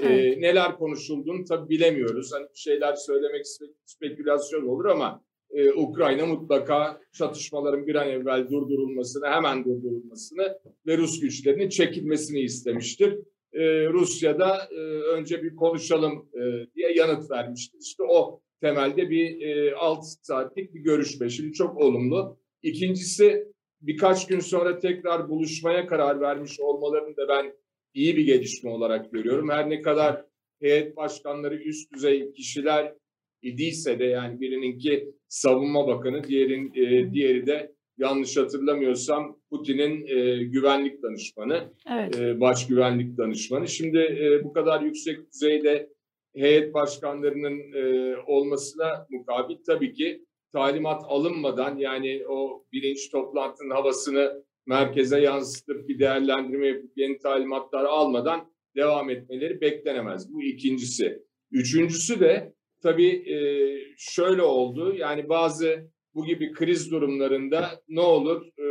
E, Evet. neler konuşulduğunu tabii bilemiyoruz. Hani şeyler söylemek spe- spekülasyon olur ama e, Ukrayna mutlaka çatışmaların bir an evvel durdurulmasını, hemen durdurulmasını ve Rus güçlerinin çekilmesini istemiştir. E, Rusya'da e, önce bir konuşalım e, diye yanıt vermiştir. İşte o temelde bir e, 6 saatlik bir görüşme. Şimdi çok olumlu. İkincisi birkaç gün sonra tekrar buluşmaya karar vermiş olmalarını da ben iyi bir gelişme olarak görüyorum. Her ne kadar heyet başkanları üst düzey kişiler idiyse de yani birininki savunma bakanı, diğerin e, diğeri de yanlış hatırlamıyorsam Putin'in e, güvenlik danışmanı, Evet. e, baş güvenlik danışmanı. Şimdi e, bu kadar yüksek düzeyde heyet başkanlarının e, olmasına mukabil tabii ki talimat alınmadan yani o birinci toplantının havasını merkeze yansıtıp bir değerlendirme yapıp yeni talimatlar almadan devam etmeleri beklenemez. Bu ikincisi. Üçüncüsü de tabii e, şöyle oldu. Yani bazı bu gibi kriz durumlarında ne olur e,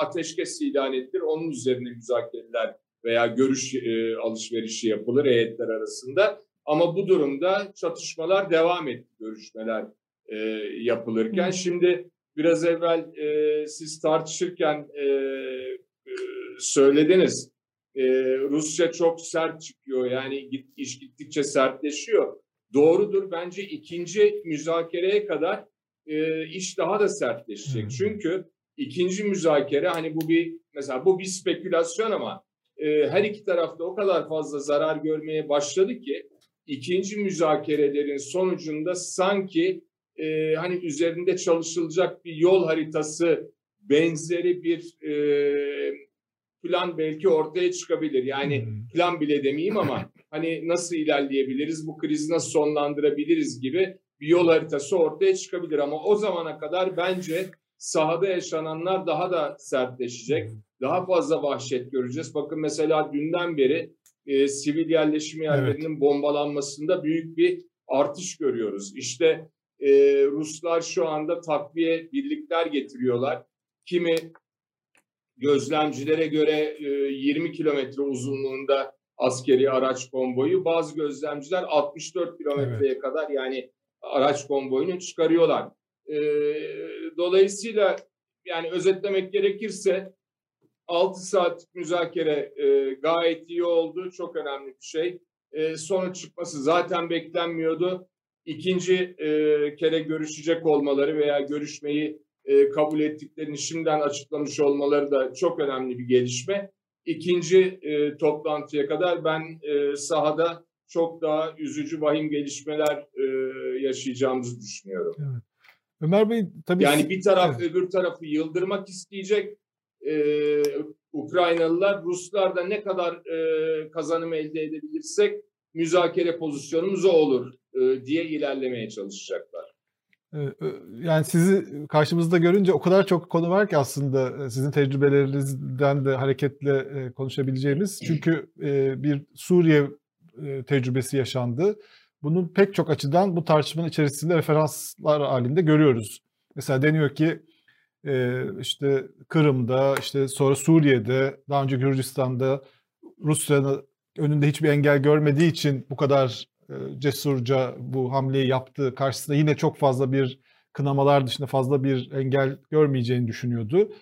ateşkes ilan edilir. Onun üzerine müzakereler veya görüş e, alışverişi yapılır heyetler arasında. Ama bu durumda çatışmalar devam etti görüşmeler e, yapılırken. Hı. Şimdi biraz evvel e, siz tartışırken e, e, söylediniz. E, Rusya çok sert çıkıyor yani git, iş gittikçe sertleşiyor. Doğrudur bence ikinci müzakereye kadar e, iş daha da sertleşecek. Hı. Çünkü ikinci müzakere hani bu bir mesela bu bir spekülasyon ama e, her iki tarafta o kadar fazla zarar görmeye başladı ki ikinci müzakerelerin sonucunda sanki e, hani üzerinde çalışılacak bir yol haritası benzeri bir e, plan belki ortaya çıkabilir. Yani plan bile demeyeyim ama hani nasıl ilerleyebiliriz, bu krizi nasıl sonlandırabiliriz gibi bir yol haritası ortaya çıkabilir. Ama o zamana kadar bence sahada yaşananlar daha da sertleşecek. Daha fazla vahşet göreceğiz. Bakın mesela dünden beri e, sivil yerleşim yerlerinin bombalanmasında büyük bir artış görüyoruz. İşte e, Ruslar şu anda takviye birlikler getiriyorlar. Kimi gözlemcilere göre e, 20 kilometre uzunluğunda askeri araç konvoyu, bazı gözlemciler 64 kilometreye kadar yani araç konvoyunu çıkarıyorlar. E, dolayısıyla yani özetlemek gerekirse 6 saat müzakere e, gayet iyi oldu. Çok önemli bir şey. E, sonuç çıkması zaten beklenmiyordu. İkinci e, kere görüşecek olmaları veya görüşmeyi e, kabul ettiklerini şimdiden açıklamış olmaları da çok önemli bir gelişme. İkinci e, toplantıya kadar ben e, sahada çok daha üzücü, vahim gelişmeler e, yaşayacağımızı düşünüyorum. Evet. Ömer Bey tabii Yani bir taraf Evet. öbür tarafı yıldırmak isteyecek. Ee, Ukraynalılar, Ruslar da ne kadar e, kazanım elde edebilirsek müzakere pozisyonumuz o olur e, diye ilerlemeye çalışacaklar. E, e, yani sizi karşımızda görünce o kadar çok konu var ki aslında e, sizin tecrübelerinizden de hareketle e, konuşabileceğimiz. Çünkü e, bir Suriye tecrübesi yaşandı. Bunun pek çok açıdan bu tartışmanın içerisinde referanslar halinde görüyoruz. Mesela deniyor ki işte Kırım'da, işte sonra Suriye'de, daha önce Gürcistan'da Rusya'nın önünde hiçbir engel görmediği için bu kadar cesurca bu hamleyi yaptı. Karşısında yine çok fazla bir kınamalar dışında fazla bir engel görmeyeceğini düşünüyordu.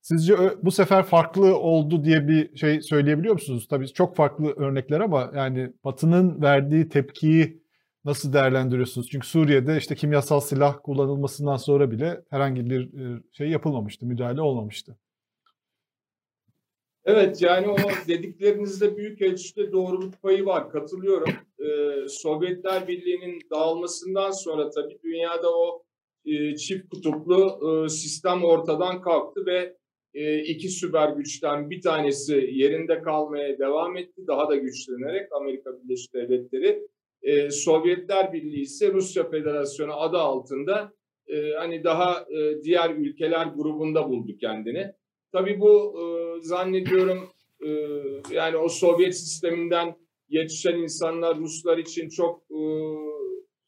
Sizce bu sefer farklı oldu diye bir şey söyleyebiliyor musunuz? Tabii çok farklı örnekler ama yani Batı'nın verdiği tepkiyi nasıl değerlendiriyorsunuz? Çünkü Suriye'de işte kimyasal silah kullanılmasından sonra bile herhangi bir e, şey yapılmamıştı, müdahale olmamıştı. Evet yani o dediklerinizde büyük ölçüde doğruluk payı var. Katılıyorum. Ee, Sovyetler Birliği'nin dağılmasından sonra tabii dünyada o e, çift kutuplu e, sistem ortadan kalktı ve e, iki süper güçten bir tanesi yerinde kalmaya devam etti. Daha da güçlenerek Amerika Birleşik Devletleri. E, Sovyetler Birliği ise Rusya Federasyonu adı altında e, hani daha e, diğer ülkeler grubunda buldu kendini. Tabii bu e, zannediyorum e, yani o Sovyet sisteminden yetişen insanlar Ruslar için çok e,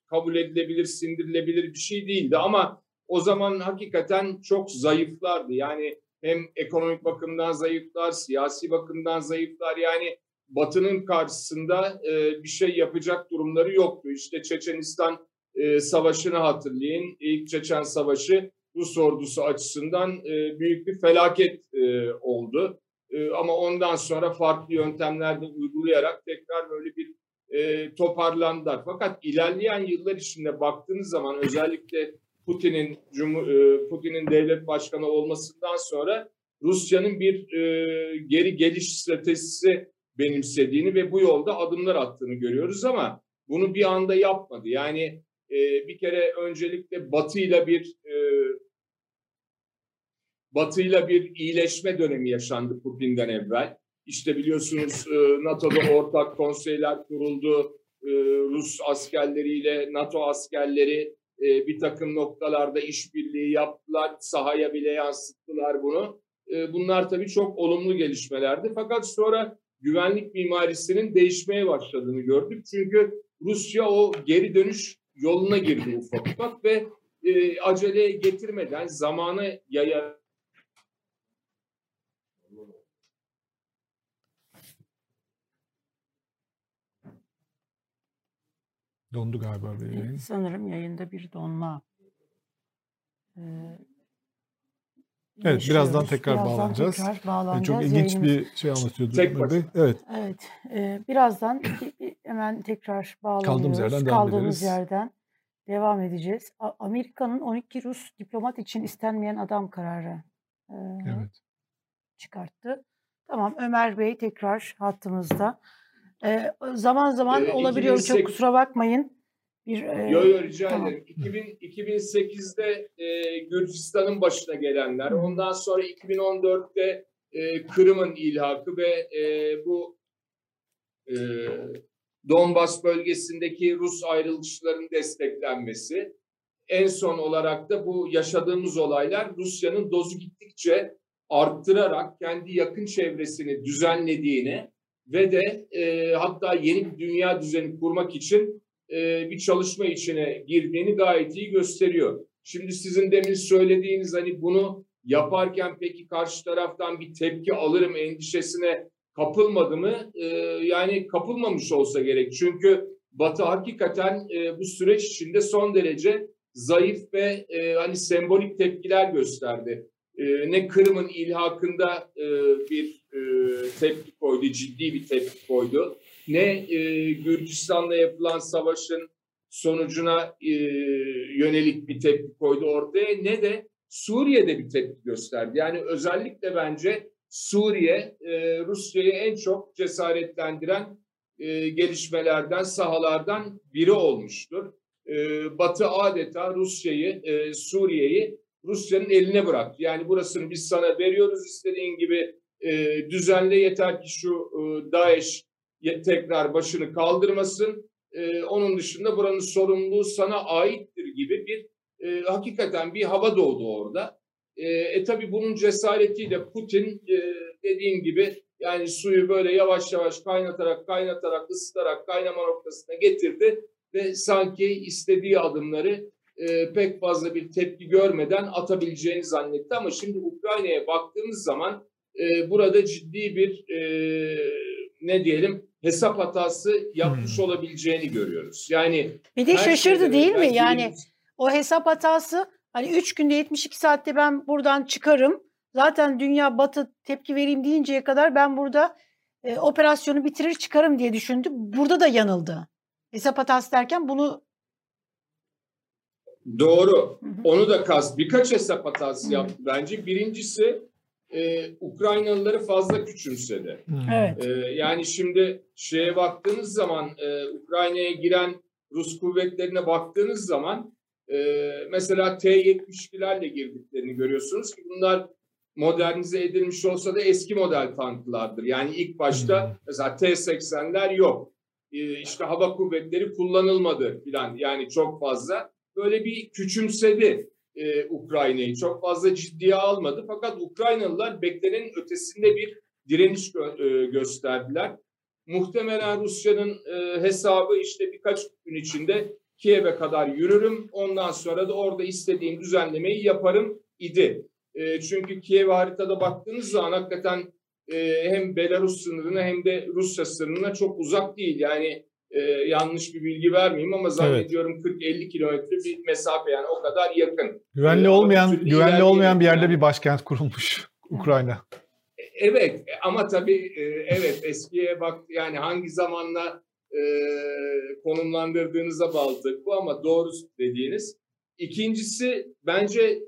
kabul edilebilir, sindirilebilir bir şey değildi. Ama o zaman hakikaten çok zayıflardı. Yani hem ekonomik bakımdan zayıflar, siyasi bakımdan zayıflar. Yani Batı'nın karşısında e, bir şey yapacak durumları yoktu. İşte Çeçenistan e, Savaşı'nı hatırlayın. İlk Çeçen Savaşı Rus ordusu açısından e, büyük bir felaket e, oldu. E, ama ondan sonra farklı yöntemler de uygulayarak tekrar böyle bir e, toparlandılar. Fakat ilerleyen yıllar içinde baktığınız zaman özellikle Putin'in e, Putin'in devlet başkanı olmasından sonra Rusya'nın bir e, geri geliş stratejisi benimsediğini ve bu yolda adımlar attığını görüyoruz ama bunu bir anda yapmadı. Yani e, bir kere öncelikle Batı ile bir e, Batı'yla bir iyileşme dönemi yaşandı Putin'den evvel. İşte biliyorsunuz e, NATO'da ortak konseyler kuruldu. E, Rus askerleriyle NATO askerleri e, bir takım noktalarda işbirliği yaptılar. Sahaya bile yansıttılar bunu. Bunlar tabii çok olumlu gelişmelerdi. Fakat sonra güvenlik mimarisinin değişmeye başladığını gördük. Çünkü Rusya o geri dönüş yoluna girdi ufak ufak ve e, acele getirmeden zamanı yaya Dondu galiba bir yayın. Sanırım yayında bir donma. Ee, Evet, birazdan tekrar Birazdan bağlanacağız. tekrar Yani bağlanacağız. çok ilginç Yayınımız- bir şey anlatıyordu Tek Ömer Bey. Evet. Evet, e, birazdan hemen tekrar bağlanıyoruz. yerden devam Kaldığımız ederiz. yerden devam edeceğiz. Amerika'nın 12 Rus diplomat için istenmeyen adam kararı e, Evet. çıkarttı. Tamam, Ömer Bey tekrar hattımızda. E, zaman zaman Ee, olabiliyor, çok 2008 kusura bakmayın. Bir e, Yo yo rica tamam. ederim. 2000, 2008'de e, Gürcistan'ın başına gelenler, ondan sonra 2014'te e, Kırım'ın ilhakı ve e, bu e, Donbas bölgesindeki Rus ayrılışçıların desteklenmesi. En son olarak da bu yaşadığımız olaylar Rusya'nın dozu gittikçe arttırarak kendi yakın çevresini düzenlediğini ve de e, hatta yeni bir dünya düzeni kurmak için e, bir çalışma içine girdiğini gayet iyi gösteriyor. Şimdi sizin demin söylediğiniz hani bunu yaparken peki karşı taraftan bir tepki alırım endişesine kapılmadı mı? E, yani kapılmamış olsa gerek. Çünkü Batı hakikaten e, bu süreç içinde son derece zayıf ve e, hani sembolik tepkiler gösterdi. E, ne Kırım'ın ilhakında e, bir e, tepki koydu, ciddi bir tepki koydu. Ne e, Gürcistan'la yapılan savaşın sonucuna e, yönelik bir tepki koydu ortaya ne de Suriye'de bir tepki gösterdi. Yani özellikle bence Suriye e, Rusya'yı en çok cesaretlendiren e, gelişmelerden, sahalardan biri olmuştur. E, Batı adeta Rusya'yı, e, Suriye'yi Rusya'nın eline bıraktı. Yani burasını biz sana veriyoruz istediğin gibi e, düzenle yeter ki şu e, DAEŞ tekrar başını kaldırmasın. E, onun dışında buranın sorumluluğu sana aittir gibi bir e, hakikaten bir hava doğdu orada. E, e tabi bunun cesaretiyle Putin e, dediğim gibi yani suyu böyle yavaş yavaş kaynatarak kaynatarak ısıtarak kaynama noktasına getirdi ve sanki istediği adımları e, pek fazla bir tepki görmeden atabileceğini zannetti ama şimdi Ukrayna'ya baktığımız zaman e, burada ciddi bir e, ne diyelim hesap hatası yapmış hmm. olabileceğini görüyoruz. Yani bir de şaşırdı değil mi? Yani o hesap hatası hani 3 günde 72 saatte ben buradan çıkarım. Zaten dünya batı tepki vereyim deyinceye kadar ben burada e, operasyonu bitirir çıkarım diye düşündü. Burada da yanıldı. Hesap hatası derken bunu Doğru. Onu da kas birkaç hesap hatası yaptı bence. Birincisi e, Ukraynalıları fazla küçümsedi. Evet. E, yani şimdi şeye baktığınız zaman e, Ukrayna'ya giren Rus kuvvetlerine baktığınız zaman e, mesela T-72'lerle girdiklerini görüyorsunuz ki bunlar modernize edilmiş olsa da eski model tanklardır. Yani ilk başta hmm. mesela T-80'ler yok. E, işte hava kuvvetleri kullanılmadı filan yani çok fazla. Böyle bir küçümsedi e, Ukrayna'yı. Çok fazla ciddiye almadı. Fakat Ukraynalılar beklenenin ötesinde bir direniş gö- e, gösterdiler. Muhtemelen Rusya'nın e, hesabı işte birkaç gün içinde Kiev'e kadar yürürüm. Ondan sonra da orada istediğim düzenlemeyi yaparım idi. E, çünkü Kiev haritada baktığınız zaman hakikaten e, hem Belarus sınırına hem de Rusya sınırına çok uzak değil. Yani e, yanlış bir bilgi vermeyeyim ama zannediyorum evet. 40-50 kilometre bir mesafe yani o kadar yakın. Güvenli ee, olmayan güvenli olmayan bir yerde yani. bir başkent kurulmuş *laughs* Ukrayna. Evet ama tabii e, evet eskiye bak yani hangi zamanla e, konumlandırdığınıza bağlı bu ama doğru dediğiniz. İkincisi bence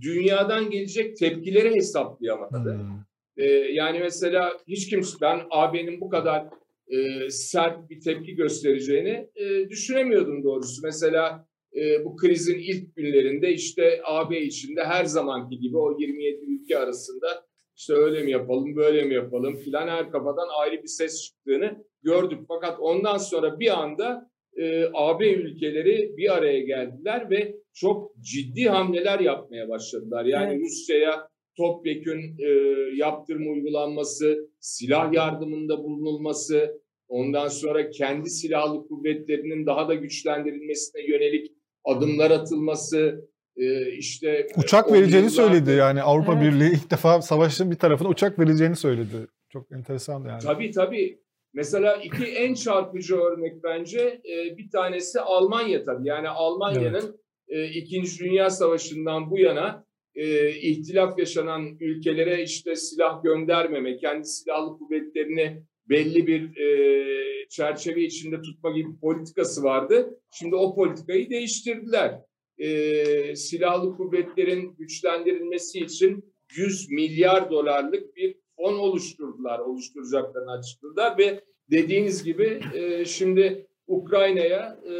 dünyadan gelecek tepkileri hesaplayamadı. Hmm. E, yani mesela hiç kimse ben AB'nin bu kadar e, sert bir tepki göstereceğini e, düşünemiyordum doğrusu. Mesela e, bu krizin ilk günlerinde işte AB içinde her zamanki gibi o 27 ülke arasında işte öyle mi yapalım, böyle mi yapalım filan her kafadan ayrı bir ses çıktığını gördük. Fakat ondan sonra bir anda e, AB ülkeleri bir araya geldiler ve çok ciddi hamleler yapmaya başladılar. Yani evet. Rusya'ya topyekün e, yaptırım uygulanması, silah yardımında bulunulması, ondan sonra kendi silahlı kuvvetlerinin daha da güçlendirilmesine yönelik adımlar atılması, e, işte uçak vereceğini yıllarda... söyledi yani Avrupa evet. Birliği ilk defa savaşın bir tarafına uçak vereceğini söyledi. Çok enteresan yani. Tabii tabii. Mesela iki en çarpıcı örnek bence e, bir tanesi Almanya tabii. Yani Almanya'nın evet. e, İkinci Dünya Savaşı'ndan bu yana e, ihtilaf yaşanan ülkelere işte silah göndermeme, kendi silahlı kuvvetlerini belli bir e, çerçeve içinde tutma gibi politikası vardı. Şimdi o politikayı değiştirdiler. E, silahlı kuvvetlerin güçlendirilmesi için 100 milyar dolarlık bir fon oluşturdular, oluşturacaklarını açıkladılar ve dediğiniz gibi e, şimdi Ukrayna'ya e,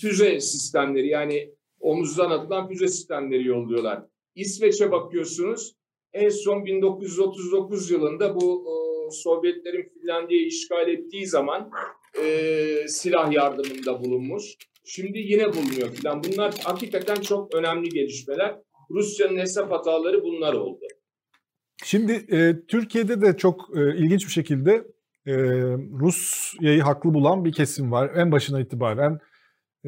füze sistemleri yani omuzdan atılan füze sistemleri yolluyorlar. İsveç'e bakıyorsunuz en son 1939 yılında bu e, Sovyetlerin Finlandiya'yı işgal ettiği zaman e, silah yardımında bulunmuş. Şimdi yine bulunuyor filan. Bunlar hakikaten çok önemli gelişmeler. Rusya'nın hesap hataları bunlar oldu. Şimdi e, Türkiye'de de çok e, ilginç bir şekilde e, Rusya'yı haklı bulan bir kesim var. En başına itibaren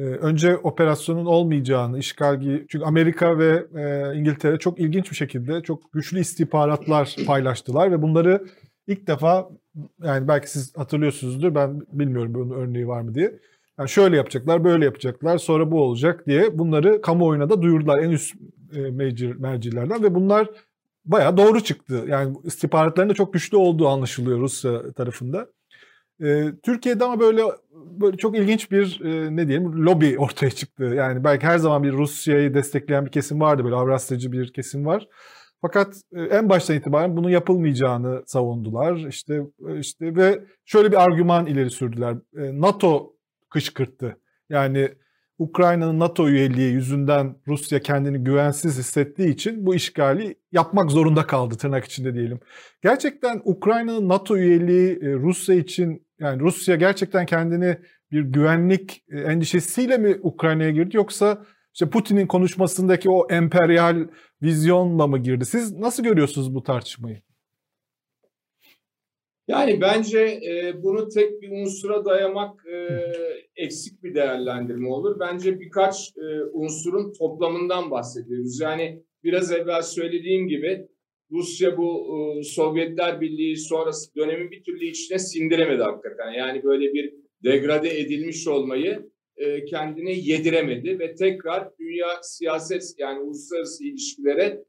önce operasyonun olmayacağını, işgal çünkü Amerika ve e, İngiltere çok ilginç bir şekilde çok güçlü istihbaratlar paylaştılar ve bunları ilk defa yani belki siz hatırlıyorsunuzdur ben bilmiyorum bunun örneği var mı diye. Yani şöyle yapacaklar, böyle yapacaklar, sonra bu olacak diye bunları kamuoyuna da duyurdular en üst e, mercilerden ve bunlar bayağı doğru çıktı. Yani istihbaratların da çok güçlü olduğu anlaşılıyor Rusya tarafında. E, Türkiye'de ama böyle böyle çok ilginç bir e, ne diyelim lobi ortaya çıktı. Yani belki her zaman bir Rusya'yı destekleyen bir kesim vardı böyle Avrasyacı bir kesim var. Fakat e, en baştan itibaren bunun yapılmayacağını savundular. İşte e, işte ve şöyle bir argüman ileri sürdüler. E, NATO kışkırttı. Yani Ukrayna'nın NATO üyeliği yüzünden Rusya kendini güvensiz hissettiği için bu işgali yapmak zorunda kaldı tırnak içinde diyelim. Gerçekten Ukrayna'nın NATO üyeliği Rusya için yani Rusya gerçekten kendini bir güvenlik endişesiyle mi Ukrayna'ya girdi yoksa işte Putin'in konuşmasındaki o emperyal vizyonla mı girdi? Siz nasıl görüyorsunuz bu tartışmayı? Yani bence e, bunu tek bir unsura dayamak e, eksik bir değerlendirme olur. Bence birkaç e, unsurun toplamından bahsediyoruz. Yani biraz evvel söylediğim gibi Rusya bu e, Sovyetler Birliği sonrası dönemi bir türlü içine sindiremedi hakikaten. Yani böyle bir degrade edilmiş olmayı e, kendine yediremedi ve tekrar dünya siyaset yani uluslararası ilişkilere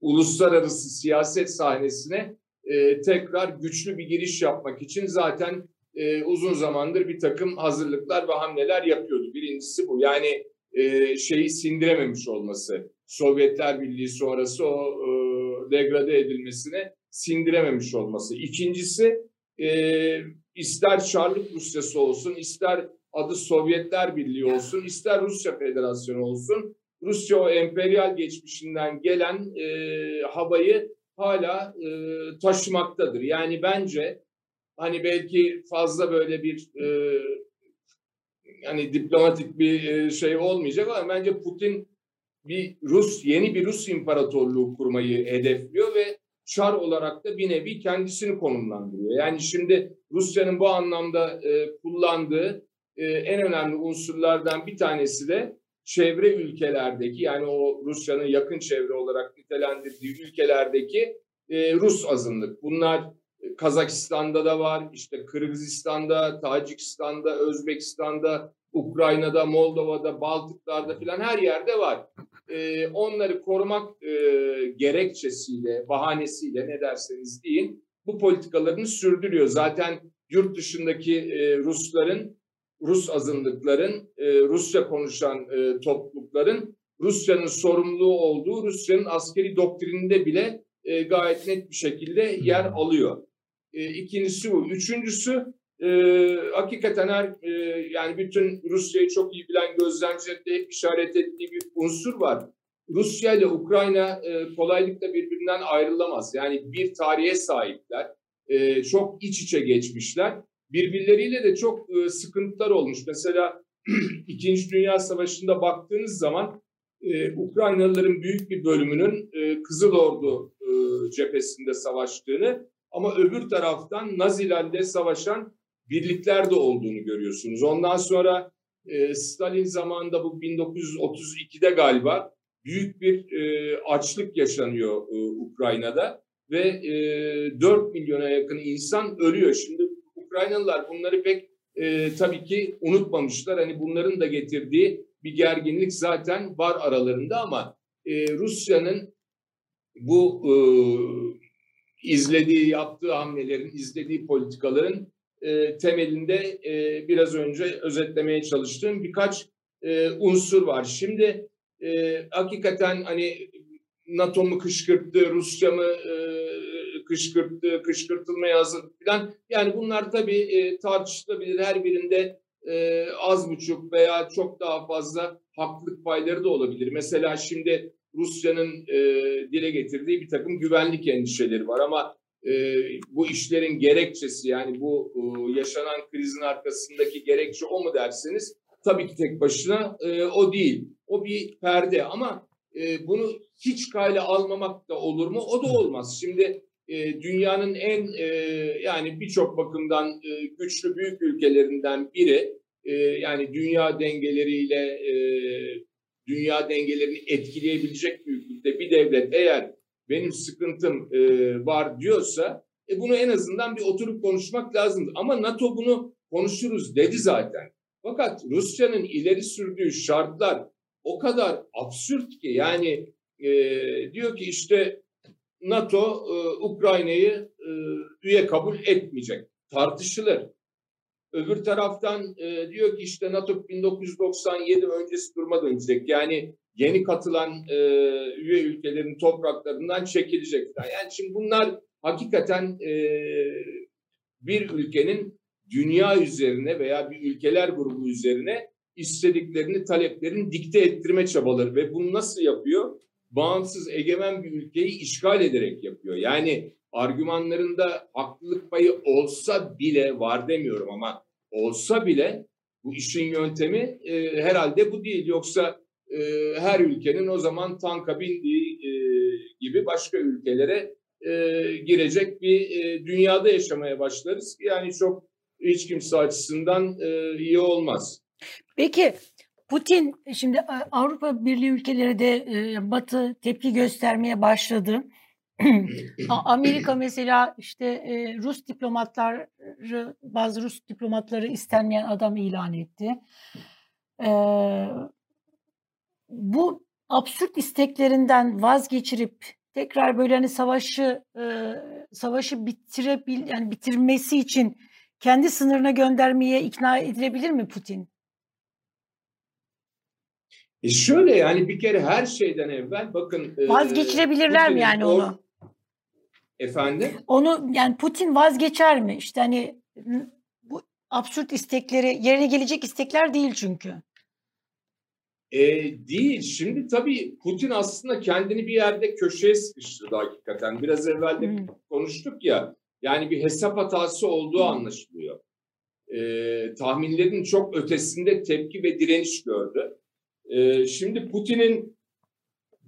uluslararası siyaset sahnesine e, tekrar güçlü bir giriş yapmak için zaten e, uzun zamandır bir takım hazırlıklar ve hamleler yapıyordu. Birincisi bu yani e, şeyi sindirememiş olması. Sovyetler Birliği sonrası o e, degrade edilmesine sindirememiş olması. İkincisi e, ister Çarlık Rusyası olsun ister adı Sovyetler Birliği olsun, ister Rusya Federasyonu olsun, Rusya o emperyal geçmişinden gelen e, havayı hala e, taşımaktadır. Yani bence hani belki fazla böyle bir e, yani diplomatik bir e, şey olmayacak ama bence Putin bir Rus yeni bir Rus imparatorluğu kurmayı hedefliyor ve çar olarak da bir nevi kendisini konumlandırıyor. Yani şimdi Rusya'nın bu anlamda e, kullandığı e, en önemli unsurlardan bir tanesi de çevre ülkelerdeki yani o Rusya'nın yakın çevre olarak nitelendirdiği ülkelerdeki e, Rus azınlık. Bunlar e, Kazakistan'da da var, işte Kırgızistan'da, Tacikistan'da, Özbekistan'da, Ukrayna'da, Moldova'da, Baltıklar'da filan her yerde var. E, onları korumak e, gerekçesiyle, bahanesiyle ne derseniz deyin bu politikalarını sürdürüyor. Zaten yurt dışındaki e, Rusların Rus azınlıkların, e, Rusça konuşan e, toplulukların Rusya'nın sorumluluğu olduğu Rusya'nın askeri doktrininde bile e, gayet net bir şekilde yer hmm. alıyor. E, ikincisi bu. Üçüncüsü e, hakikaten her e, yani bütün Rusya'yı çok iyi bilen gözlemcilerde hep işaret ettiği bir unsur var. Rusya ile Ukrayna e, kolaylıkla birbirinden ayrılamaz. Yani bir tarihe sahipler. E, çok iç içe geçmişler birbirleriyle de çok e, sıkıntılar olmuş. Mesela *clears throat* İkinci Dünya Savaşı'nda baktığınız zaman e, Ukraynalıların büyük bir bölümünün e, Kızıl Ordu e, cephesinde savaştığını ama öbür taraftan Nazilerle savaşan birlikler de olduğunu görüyorsunuz. Ondan sonra e, Stalin zamanında bu 1932'de galiba büyük bir e, açlık yaşanıyor e, Ukrayna'da ve e, 4 milyona yakın insan ölüyor. Şimdi Ukraynalılar bunları pek e, tabii ki unutmamışlar. Hani bunların da getirdiği bir gerginlik zaten var aralarında ama e, Rusya'nın bu e, izlediği, yaptığı hamlelerin, izlediği politikaların e, temelinde e, biraz önce özetlemeye çalıştığım birkaç e, unsur var. Şimdi e, hakikaten hani NATO mu kışkırttı, Rusya mı e, kışkırttı, kışkırtılmaya hazır falan. Yani bunlar tabii e, tartışılabilir. Her birinde e, az buçuk veya çok daha fazla haklılık payları da olabilir. Mesela şimdi Rusya'nın e, dile getirdiği bir takım güvenlik endişeleri var ama e, bu işlerin gerekçesi yani bu e, yaşanan krizin arkasındaki gerekçe o mu derseniz tabii ki tek başına e, o değil. O bir perde ama e, bunu hiç kayla almamak da olur mu? O da olmaz. Şimdi e, dünyanın en e, yani birçok bakımdan e, güçlü büyük ülkelerinden biri yani dünya dengeleriyle dünya dengelerini etkileyebilecek büyüklükte bir devlet eğer benim sıkıntım var diyorsa bunu en azından bir oturup konuşmak lazım. Ama NATO bunu konuşuruz dedi zaten. Fakat Rusya'nın ileri sürdüğü şartlar o kadar absürt ki yani e, diyor ki işte NATO e, Ukrayna'yı e, üye kabul etmeyecek. Tartışılır. Öbür taraftan e, diyor ki işte NATO 1997 öncesi duruma dönecek. Yani yeni katılan e, üye ülkelerin topraklarından çekilecek. Yani şimdi bunlar hakikaten e, bir ülkenin dünya üzerine veya bir ülkeler grubu üzerine istediklerini, taleplerini dikte ettirme çabaları ve bunu nasıl yapıyor? Bağımsız, egemen bir ülkeyi işgal ederek yapıyor. Yani argümanlarında haklılık payı olsa bile var demiyorum ama olsa bile bu işin yöntemi e, herhalde bu değil. Yoksa e, her ülkenin o zaman tanka bindiği e, gibi başka ülkelere e, girecek bir e, dünyada yaşamaya başlarız. Yani çok hiç kimse açısından e, iyi olmaz. Peki Putin şimdi Avrupa Birliği ülkeleri de e, Batı tepki göstermeye başladı. *clears throat* Amerika mesela işte e, Rus diplomatları bazı Rus diplomatları istenmeyen adam ilan etti. E, bu absürt isteklerinden vazgeçirip tekrar böyle hani savaşı e, savaşı bitirebil yani bitirmesi için kendi sınırına göndermeye ikna edilebilir mi Putin? E şöyle yani bir kere her şeyden evvel bakın vazgeçirebilirler e, mi yani onu? Efendim? Onu yani Putin vazgeçer mi? İşte hani bu absürt istekleri yerine gelecek istekler değil çünkü. E, değil. Şimdi tabii Putin aslında kendini bir yerde köşeye sıkıştırdı hakikaten. Biraz evvel de hmm. konuştuk ya. Yani bir hesap hatası olduğu anlaşılıyor. E, tahminlerin çok ötesinde tepki ve direniş gördü. E, şimdi Putin'in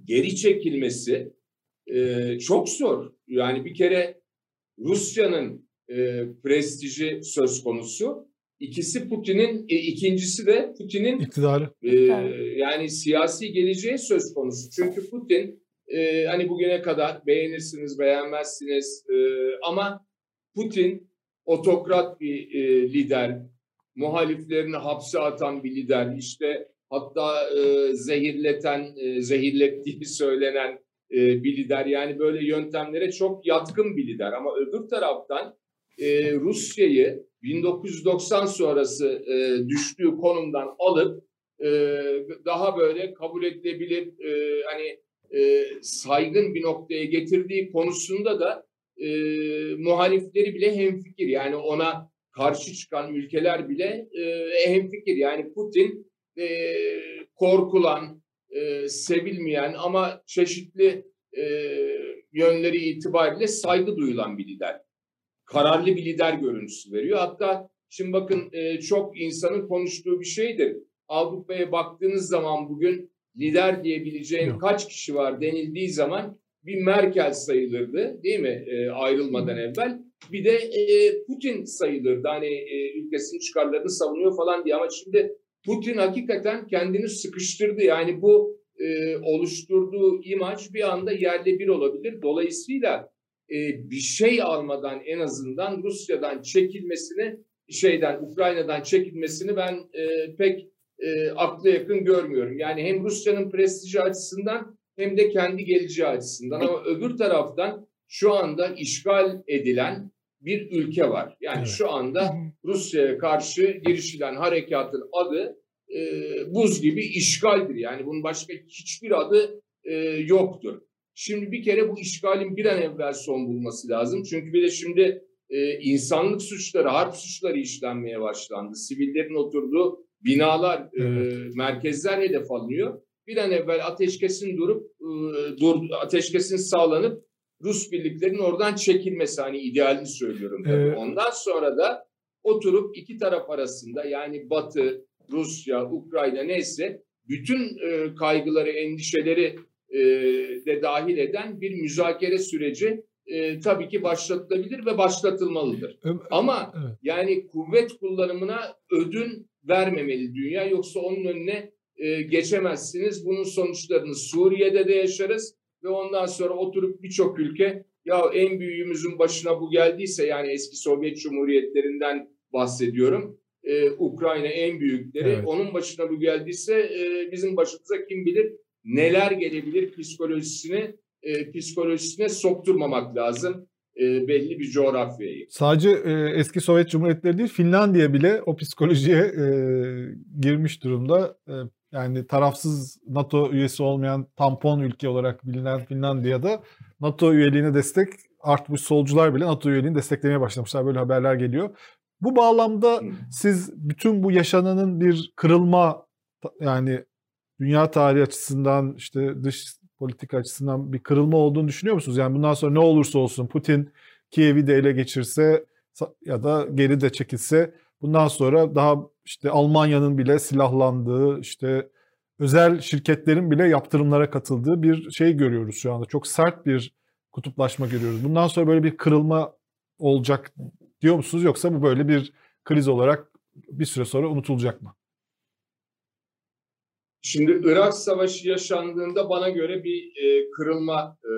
geri çekilmesi e, çok zor. Yani bir kere Rusya'nın e, prestiji söz konusu. İkisi Putin'in, e, ikincisi de Putin'in iktidarı. E, yani siyasi geleceği söz konusu. Çünkü Putin e, hani bugüne kadar beğenirsiniz, beğenmezsiniz e, ama Putin otokrat bir e, lider, muhaliflerini hapse atan bir lider. İşte hatta e, zehirleten, e, zehirlettiği *laughs* söylenen e, bir lider. Yani böyle yöntemlere çok yatkın bir lider. Ama öbür taraftan e, Rusya'yı 1990 sonrası e, düştüğü konumdan alıp e, daha böyle kabul edilebilir e, hani e, saygın bir noktaya getirdiği konusunda da e, muhalifleri bile hemfikir. Yani ona karşı çıkan ülkeler bile e, hemfikir. Yani Putin e, korkulan, e, sevilmeyen ama çeşitli e, yönleri itibariyle saygı duyulan bir lider. Kararlı bir lider görüntüsü veriyor. Hatta şimdi bakın e, çok insanın konuştuğu bir şeydir. Avrupa'ya baktığınız zaman bugün lider diyebileceğin Yok. kaç kişi var denildiği zaman bir Merkel sayılırdı değil mi e, ayrılmadan evvel. Bir de e, Putin sayılırdı hani e, ülkesinin çıkarlarını savunuyor falan diye ama şimdi Putin hakikaten kendini sıkıştırdı. Yani bu e, oluşturduğu imaj bir anda yerle bir olabilir. Dolayısıyla e, bir şey almadan en azından Rusya'dan çekilmesini, şeyden Ukrayna'dan çekilmesini ben e, pek e, akla yakın görmüyorum. Yani hem Rusya'nın prestiji açısından hem de kendi geleceği açısından. Ama öbür taraftan şu anda işgal edilen bir ülke var. Yani evet. şu anda Rusya'ya karşı girişilen harekatın adı e, buz gibi işgaldir. Yani bunun başka hiçbir adı e, yoktur. Şimdi bir kere bu işgalin bir an evvel son bulması lazım. Çünkü bir de şimdi e, insanlık suçları, harp suçları işlenmeye başlandı. Sivillerin oturduğu binalar, e, evet. e, merkezler hedef alınıyor. bir an evvel ateşkesin durup e, dur, ateşkesin sağlanıp Rus birliklerinin oradan çekilmesi hani idealini söylüyorum. Tabii. Ee, Ondan sonra da oturup iki taraf arasında yani Batı, Rusya, Ukrayna neyse bütün e, kaygıları, endişeleri e, de dahil eden bir müzakere süreci e, tabii ki başlatılabilir ve başlatılmalıdır. Ama evet. yani kuvvet kullanımına ödün vermemeli dünya yoksa onun önüne e, geçemezsiniz. Bunun sonuçlarını Suriye'de de yaşarız ve ondan sonra oturup birçok ülke ya en büyüğümüzün başına bu geldiyse yani eski Sovyet Cumhuriyetlerinden bahsediyorum. Ee, Ukrayna en büyükleri evet. onun başına bu geldiyse e, bizim başımıza kim bilir neler gelebilir psikolojisini e, psikolojisine sokturmamak lazım e, belli bir coğrafyayı. Sadece e, eski Sovyet Cumhuriyetleri değil Finlandiya bile o psikolojiye e, girmiş durumda. E, yani tarafsız NATO üyesi olmayan tampon ülke olarak bilinen Finlandiya'da NATO üyeliğine destek artmış solcular bile NATO üyeliğini desteklemeye başlamışlar. Böyle haberler geliyor. Bu bağlamda siz bütün bu yaşananın bir kırılma yani dünya tarihi açısından işte dış politika açısından bir kırılma olduğunu düşünüyor musunuz? Yani bundan sonra ne olursa olsun Putin Kiev'i de ele geçirse ya da geri de çekilse bundan sonra daha işte Almanya'nın bile silahlandığı işte özel şirketlerin bile yaptırımlara katıldığı bir şey görüyoruz şu anda. Çok sert bir kutuplaşma görüyoruz. Bundan sonra böyle bir kırılma olacak diyor musunuz yoksa bu böyle bir kriz olarak bir süre sonra unutulacak mı? Şimdi Irak Savaşı yaşandığında bana göre bir e, kırılma e,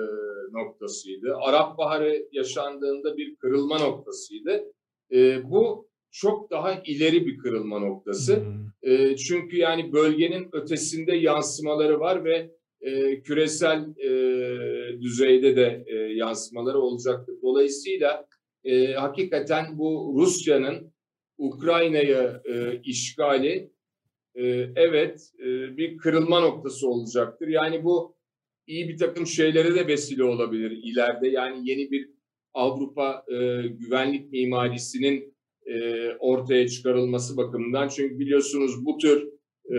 noktasıydı. Arap Baharı yaşandığında bir kırılma noktasıydı. E, bu çok daha ileri bir kırılma noktası. Hmm. E, çünkü yani bölgenin ötesinde yansımaları var ve e, küresel e, düzeyde de e, yansımaları olacaktır. Dolayısıyla e, hakikaten bu Rusya'nın Ukrayna'yı e, işgali e, evet e, bir kırılma noktası olacaktır. Yani bu iyi bir takım şeylere de vesile olabilir ileride. Yani yeni bir Avrupa e, güvenlik mimarisinin e, ortaya çıkarılması bakımından. Çünkü biliyorsunuz bu tür e,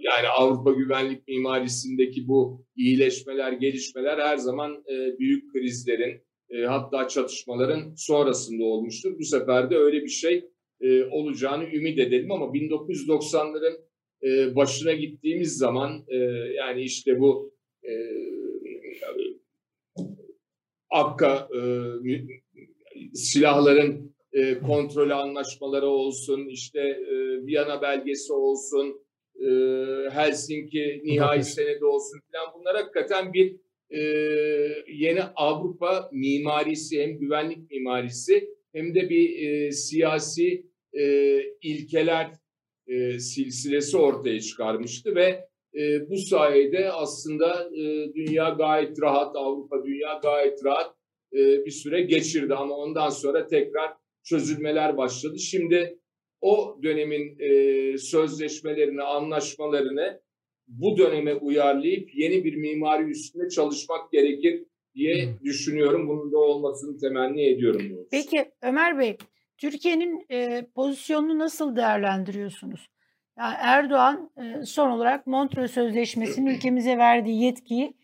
yani Avrupa güvenlik mimarisindeki bu iyileşmeler, gelişmeler her zaman e, büyük krizlerin e, hatta çatışmaların sonrasında olmuştur. Bu sefer de öyle bir şey e, olacağını ümit edelim ama 1990'ların e, başına gittiğimiz zaman e, yani işte bu e, Akka e, silahların e, kontrolü anlaşmaları olsun, işte e, Viyana belgesi olsun, e, Helsinki nihai senedi olsun falan bunlar hakikaten bir e, yeni Avrupa mimarisi hem güvenlik mimarisi hem de bir e, siyasi e, ilkeler e, silsilesi ortaya çıkarmıştı ve e, bu sayede aslında e, dünya gayet rahat, Avrupa dünya gayet rahat e, bir süre geçirdi ama ondan sonra tekrar çözülmeler başladı. Şimdi o dönemin e, sözleşmelerini, anlaşmalarını bu döneme uyarlayıp yeni bir mimari üstünde çalışmak gerekir diye düşünüyorum. Bunun da olmasını temenni ediyorum. Peki Ömer Bey, Türkiye'nin e, pozisyonunu nasıl değerlendiriyorsunuz? Yani Erdoğan e, son olarak Montreux Sözleşmesi'nin ülkemize verdiği yetkiyi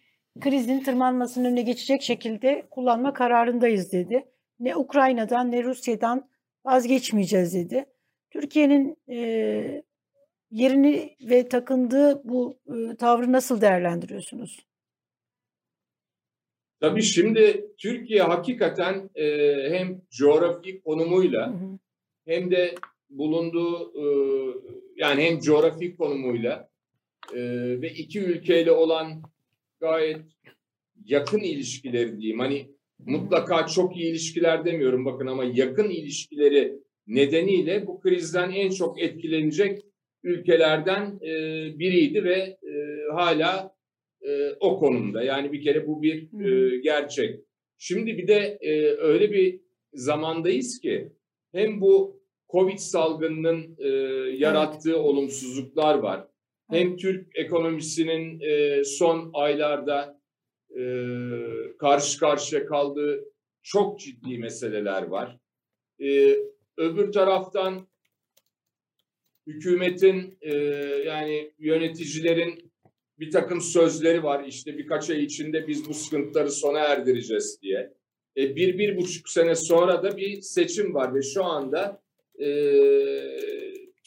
krizin tırmanmasının önüne geçecek şekilde kullanma kararındayız dedi. Ne Ukrayna'dan ne Rusya'dan vazgeçmeyeceğiz dedi. Türkiye'nin e, yerini ve takındığı bu e, tavrı nasıl değerlendiriyorsunuz? Tabii şimdi Türkiye hakikaten e, hem coğrafi konumuyla hı hı. hem de bulunduğu e, yani hem coğrafi konumuyla e, ve iki ülkeyle olan gayet yakın ilişkileri diyeyim. Hani mutlaka çok iyi ilişkiler demiyorum bakın ama yakın ilişkileri nedeniyle bu krizden en çok etkilenecek ülkelerden e, biriydi ve e, hala e, o konumda. Yani bir kere bu bir e, gerçek. Şimdi bir de e, öyle bir zamandayız ki hem bu Covid salgınının e, yarattığı olumsuzluklar var. Hem Türk ekonomisinin e, son aylarda e, karşı karşıya kaldığı çok ciddi meseleler var. E, öbür taraftan hükümetin e, yani yöneticilerin bir takım sözleri var. İşte birkaç ay içinde biz bu sıkıntıları sona erdireceğiz diye. E, bir, bir buçuk sene sonra da bir seçim var ve şu anda e,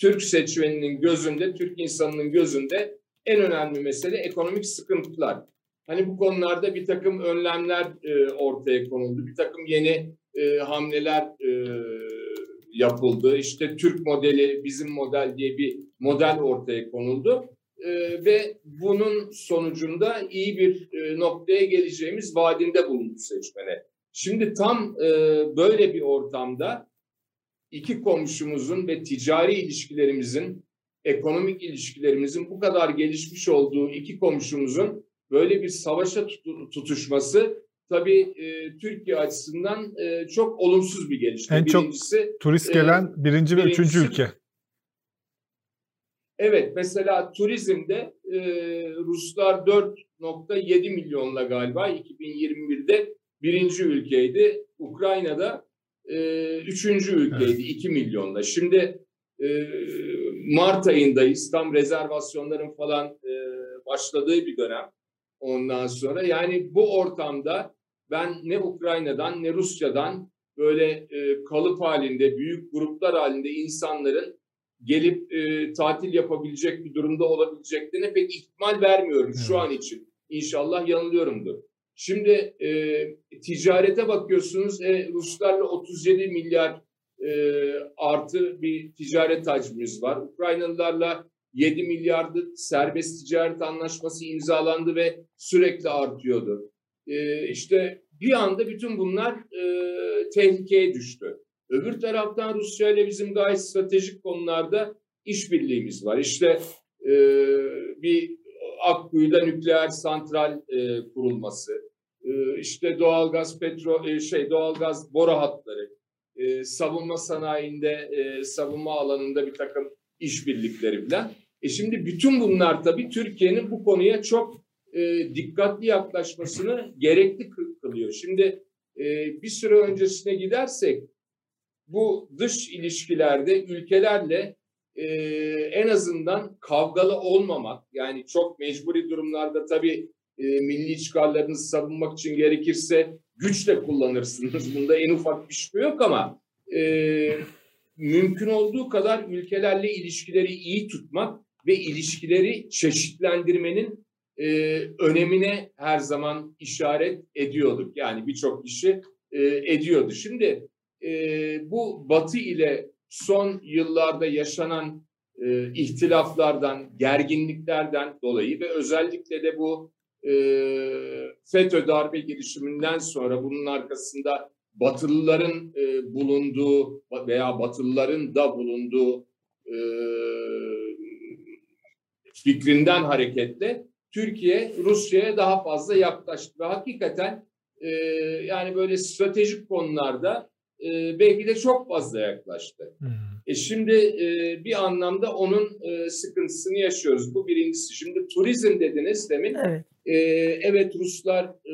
Türk seçmeninin gözünde, Türk insanının gözünde en önemli mesele ekonomik sıkıntılar. Hani bu konularda bir takım önlemler e, ortaya konuldu, bir takım yeni e, hamleler e, yapıldı. İşte Türk modeli, bizim model diye bir model ortaya konuldu. E, ve bunun sonucunda iyi bir e, noktaya geleceğimiz vaadinde bulundu seçmene. Şimdi tam e, böyle bir ortamda iki komşumuzun ve ticari ilişkilerimizin, ekonomik ilişkilerimizin bu kadar gelişmiş olduğu iki komşumuzun böyle bir savaşa tutuşması tabii e, Türkiye açısından e, çok olumsuz bir gelişme. En Birincisi, çok turist gelen e, birinci ve üçüncü ülke. Evet, mesela turizmde e, Ruslar 4.7 milyonla galiba 2021'de birinci ülkeydi. Ukrayna'da e, üçüncü ülkeydi evet. 2 milyonla. Şimdi e, Mart ayındayız. Tam rezervasyonların falan e, başladığı bir dönem. Ondan sonra yani bu ortamda ben ne Ukrayna'dan ne Rusya'dan böyle e, kalıp halinde, büyük gruplar halinde insanların gelip e, tatil yapabilecek bir durumda olabileceklerine pek ihtimal vermiyorum evet. şu an için. İnşallah yanılıyorumdur. Şimdi e, ticarete bakıyorsunuz. E, Ruslarla 37 milyar e, artı bir ticaret hacmimiz var. Ukraynalılarla 7 milyardı serbest ticaret anlaşması imzalandı ve sürekli artıyordu. E, işte bir anda bütün bunlar e, tehlikeye düştü. Öbür taraftan Rusya ile bizim gayet stratejik konularda işbirliğimiz var. İşte e, bir Akkuyu'da nükleer santral e, kurulması, işte doğalgaz, petrol, e, şey doğalgaz boru hatları, e, savunma sanayinde, e, savunma alanında bir takım işbirlikleri falan. E şimdi bütün bunlar tabii Türkiye'nin bu konuya çok dikkatli yaklaşmasını gerekli kılıyor. Şimdi bir süre öncesine gidersek bu dış ilişkilerde ülkelerle en azından kavgalı olmamak yani çok mecburi durumlarda tabii e, milli çıkarlarınızı savunmak için gerekirse güçle kullanırsınız. *laughs* Bunda en ufak bir şüphe yok ama e, mümkün olduğu kadar ülkelerle ilişkileri iyi tutmak ve ilişkileri çeşitlendirmenin e, önemine her zaman işaret ediyorduk. Yani birçok kişi e, ediyordu. Şimdi e, bu Batı ile son yıllarda yaşanan e, ihtilaflardan, gerginliklerden dolayı ve özellikle de bu e, FETÖ darbe girişiminden sonra bunun arkasında Batılıların e, bulunduğu veya Batılıların da bulunduğu e, fikrinden hareketle Türkiye Rusya'ya daha fazla yaklaştı ve hakikaten e, yani böyle stratejik konularda e, belki de çok fazla yaklaştı. Hmm. E şimdi e, bir anlamda onun e, sıkıntısını yaşıyoruz. Bu birincisi. Şimdi turizm dediniz demin. Evet, e, evet Ruslar e,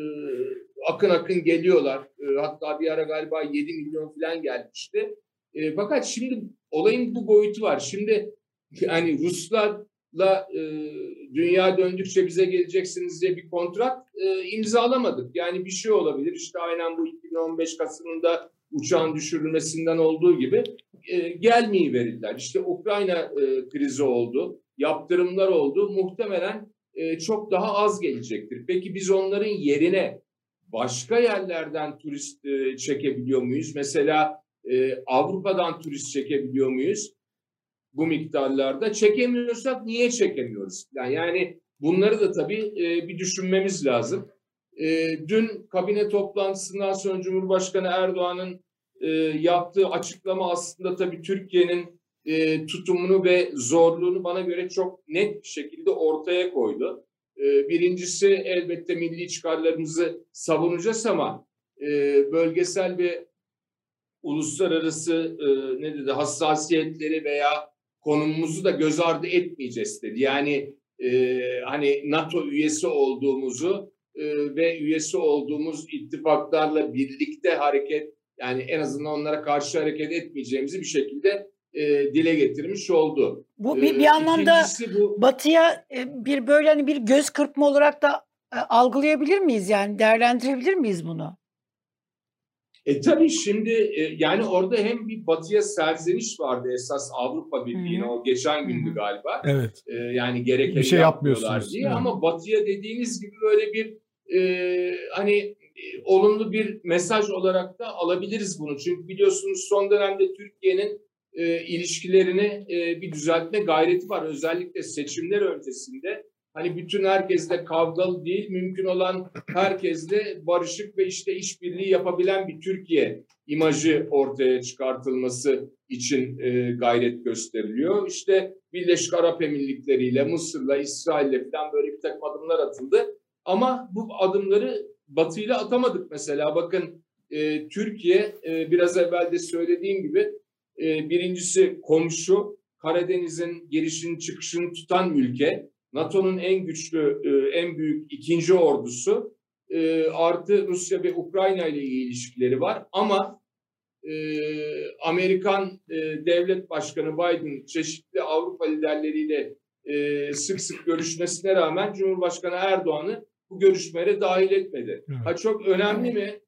akın akın geliyorlar. E, hatta bir ara galiba 7 milyon falan gelmişti. E, fakat şimdi olayın bu boyutu var. Şimdi yani Ruslarla e, dünya döndükçe bize geleceksiniz diye bir kontrat e, imzalamadık. Yani bir şey olabilir. İşte aynen bu 2015 Kasım'ında uçağın düşürülmesinden olduğu gibi e, gelmeyi verirler. İşte Ukrayna e, krizi oldu, yaptırımlar oldu. Muhtemelen e, çok daha az gelecektir. Peki biz onların yerine başka yerlerden turist e, çekebiliyor muyuz? Mesela e, Avrupa'dan turist çekebiliyor muyuz? Bu miktarlarda çekemiyorsak niye çekemiyoruz? Yani, yani bunları da tabii e, bir düşünmemiz lazım. E, dün kabine toplantısından sonra Cumhurbaşkanı Erdoğan'ın e, yaptığı açıklama aslında tabii Türkiye'nin e, tutumunu ve zorluğunu bana göre çok net bir şekilde ortaya koydu. E, birincisi elbette milli çıkarlarımızı savunacağız ama e, bölgesel ve uluslararası e, ne dedi hassasiyetleri veya konumumuzu da göz ardı etmeyeceğiz dedi. Yani e, hani NATO üyesi olduğumuzu e, ve üyesi olduğumuz ittifaklarla birlikte hareket yani en azından onlara karşı hareket etmeyeceğimizi bir şekilde e, dile getirmiş oldu. Bu bir, bir anlamda bu... Batı'ya e, bir böyle hani bir göz kırpma olarak da e, algılayabilir miyiz yani değerlendirebilir miyiz bunu? E tabii şimdi e, yani orada hem bir batıya serzeniş vardı esas Avrupa Birliği'ne o geçen gündü galiba. Evet. E, yani gereken bir şey yapmıyorsunuz diye evet. ama batıya dediğiniz gibi böyle bir e, hani e, olumlu bir mesaj olarak da alabiliriz bunu. Çünkü biliyorsunuz son dönemde Türkiye'nin e, ilişkilerini e, bir düzeltme gayreti var. Özellikle seçimler öncesinde hani bütün herkesle kavgalı değil, mümkün olan herkesle barışık ve işte işbirliği yapabilen bir Türkiye imajı ortaya çıkartılması için e, gayret gösteriliyor. İşte Birleşik Arap Emirlikleri ile Mısır'la, İsrail'le falan böyle bir takım adımlar atıldı. Ama bu adımları Batı ile atamadık mesela. Bakın e, Türkiye e, biraz evvel de söylediğim gibi e, birincisi komşu, Karadeniz'in girişini çıkışını tutan ülke. NATO'nun en güçlü, e, en büyük ikinci ordusu e, artı Rusya ve Ukrayna ile ilişkileri var. Ama e, Amerikan devlet başkanı Biden çeşitli Avrupa liderleriyle sık sık görüşmesine rağmen Cumhurbaşkanı Erdoğan'ı bu görüşmelere dahil etmedi. Evet. Ha çok önemli mi?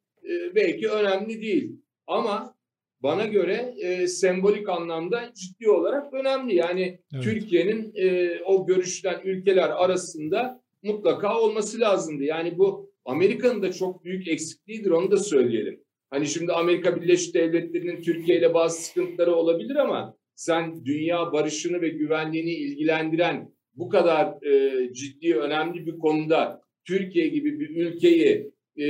belki önemli değil. Ama bana göre e, sembolik anlamda ciddi olarak önemli. Yani evet. Türkiye'nin e, o görüşten ülkeler arasında mutlaka olması lazımdı. Yani bu Amerika'nın da çok büyük eksikliğidir onu da söyleyelim. Hani şimdi Amerika Birleşik Devletleri'nin Türkiye ile bazı sıkıntıları olabilir ama sen dünya barışını ve güvenliğini ilgilendiren bu kadar e, ciddi önemli bir konuda Türkiye gibi bir ülkeyi e,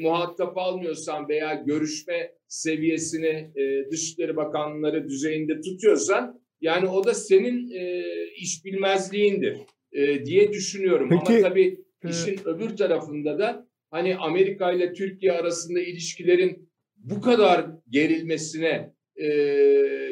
muhatap almıyorsan veya görüşme seviyesini e, Dışişleri Bakanları düzeyinde tutuyorsan yani o da senin e, iş bilmezliğindir e, diye düşünüyorum. Peki, Ama tabii e... işin öbür tarafında da hani Amerika ile Türkiye arasında ilişkilerin bu kadar gerilmesine e,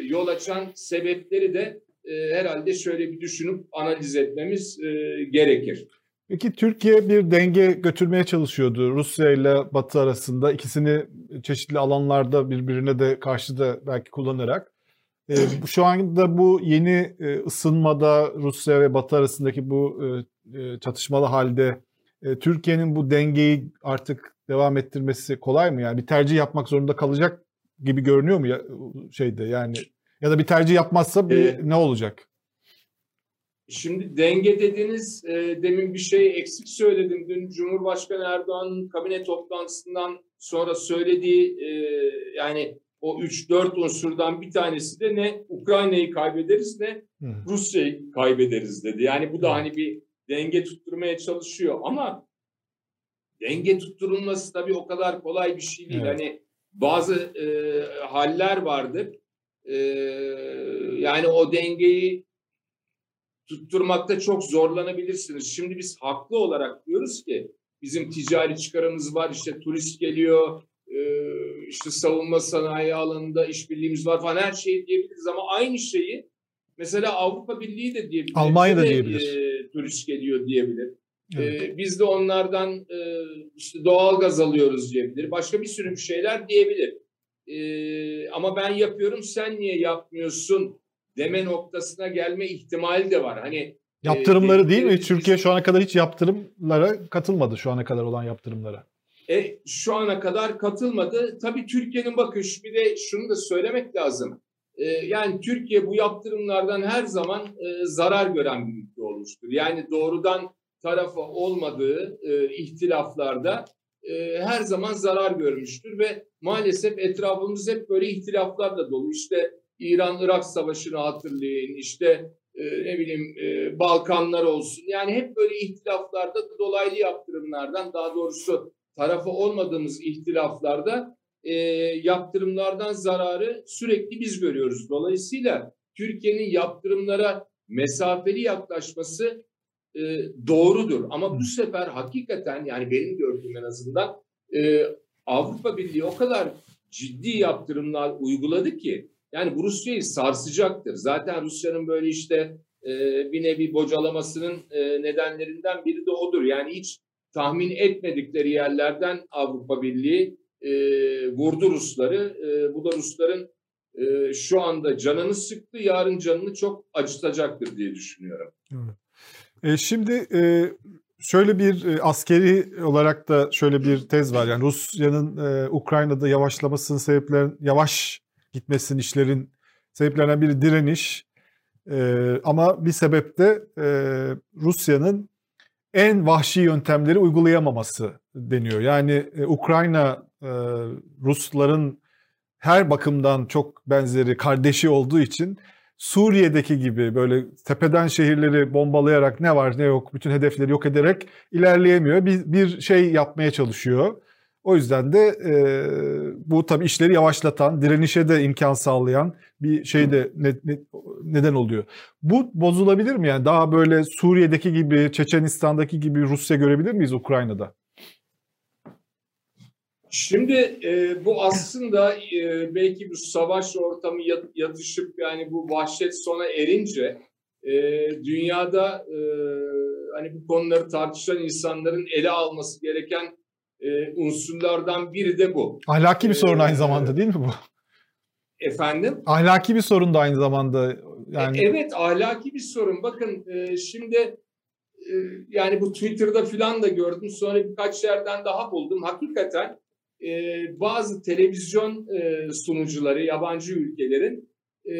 yol açan sebepleri de e, herhalde şöyle bir düşünüp analiz etmemiz e, gerekir. Peki Türkiye bir denge götürmeye çalışıyordu Rusya ile Batı arasında ikisini çeşitli alanlarda birbirine de karşı da belki kullanarak. Ee, şu anda bu yeni e, ısınmada Rusya ve Batı arasındaki bu e, e, çatışmalı halde e, Türkiye'nin bu dengeyi artık devam ettirmesi kolay mı? Yani bir tercih yapmak zorunda kalacak gibi görünüyor mu ya, şeyde yani ya da bir tercih yapmazsa bir, ee, ne olacak? Şimdi denge dediniz, e, demin bir şey eksik söyledim. Dün Cumhurbaşkanı Erdoğan'ın kabine toplantısından sonra söylediği e, yani o 3-4 unsurdan bir tanesi de ne Ukrayna'yı kaybederiz ne Rusya'yı kaybederiz dedi. Yani bu da hani bir denge tutturmaya çalışıyor ama denge tutturulması tabii o kadar kolay bir şey değil. Evet. Hani bazı e, haller vardır. E, yani o dengeyi tutturmakta çok zorlanabilirsiniz. Şimdi biz haklı olarak diyoruz ki bizim ticari çıkarımız var, işte turist geliyor, e, işte savunma sanayi alanında işbirliğimiz var falan her şeyi diyebiliriz ama aynı şeyi mesela Avrupa Birliği de diyebilir. Almanya da diyebilir. E, turist geliyor diyebilir. E, evet. E, biz de onlardan e, işte doğal gaz alıyoruz diyebilir. Başka bir sürü şeyler diyebilir. E, ama ben yapıyorum sen niye yapmıyorsun deme noktasına gelme ihtimali de var. Hani e, yaptırımları e, değil mi? Türkiye şu ana kadar hiç yaptırımlara katılmadı şu ana kadar olan yaptırımlara. E, şu ana kadar katılmadı. Tabii Türkiye'nin bakış bir de şunu da söylemek lazım. E, yani Türkiye bu yaptırımlardan her zaman e, zarar gören bir ülke olmuştur. Yani doğrudan tarafı olmadığı e, ihtilaflarda e, her zaman zarar görmüştür ve maalesef etrafımız hep böyle ihtilaflarla dolu. İşte İran-Irak Savaşı'nı hatırlayın, işte e, ne bileyim e, Balkanlar olsun. Yani hep böyle ihtilaflarda dolaylı yaptırımlardan daha doğrusu tarafı olmadığımız ihtilaflarda e, yaptırımlardan zararı sürekli biz görüyoruz. Dolayısıyla Türkiye'nin yaptırımlara mesafeli yaklaşması e, doğrudur. Ama bu sefer hakikaten yani benim gördüğüm en azından e, Avrupa Birliği o kadar ciddi yaptırımlar uyguladı ki yani bu Rusya'yı sarsacaktır. Zaten Rusya'nın böyle işte e, bir nevi bocalamasının e, nedenlerinden biri de odur. Yani hiç tahmin etmedikleri yerlerden Avrupa Birliği e, vurdu Rusları. E, bu da Rusların e, şu anda canını sıktı, yarın canını çok acıtacaktır diye düşünüyorum. E, şimdi e, şöyle bir e, askeri olarak da şöyle bir tez var. Yani Rusya'nın e, Ukrayna'da yavaşlamasının sebeplerin yavaş gitmesinin işlerin sebeplerinden biri direniş. E, ama bir sebep de e, Rusya'nın en vahşi yöntemleri uygulayamaması deniyor. Yani e, Ukrayna e, Rusların her bakımdan çok benzeri kardeşi olduğu için Suriye'deki gibi böyle tepeden şehirleri bombalayarak ne var ne yok bütün hedefleri yok ederek ilerleyemiyor. Bir, bir şey yapmaya çalışıyor. O yüzden de e, bu tabii işleri yavaşlatan, direnişe de imkan sağlayan bir şey de ne, ne, neden oluyor. Bu bozulabilir mi? Yani daha böyle Suriye'deki gibi, Çeçenistan'daki gibi Rusya görebilir miyiz Ukrayna'da? Şimdi e, bu aslında e, belki bu savaş ortamı yatışıp yani bu vahşet sona erince e, dünyada e, hani bu konuları tartışan insanların ele alması gereken e, unsurlardan biri de bu. Ahlaki bir sorun aynı zamanda değil mi bu? Efendim? Ahlaki bir sorun da aynı zamanda. Yani... E, evet ahlaki bir sorun. Bakın e, şimdi e, yani bu Twitter'da falan da gördüm. Sonra birkaç yerden daha buldum. Hakikaten e, bazı televizyon e, sunucuları yabancı ülkelerin e,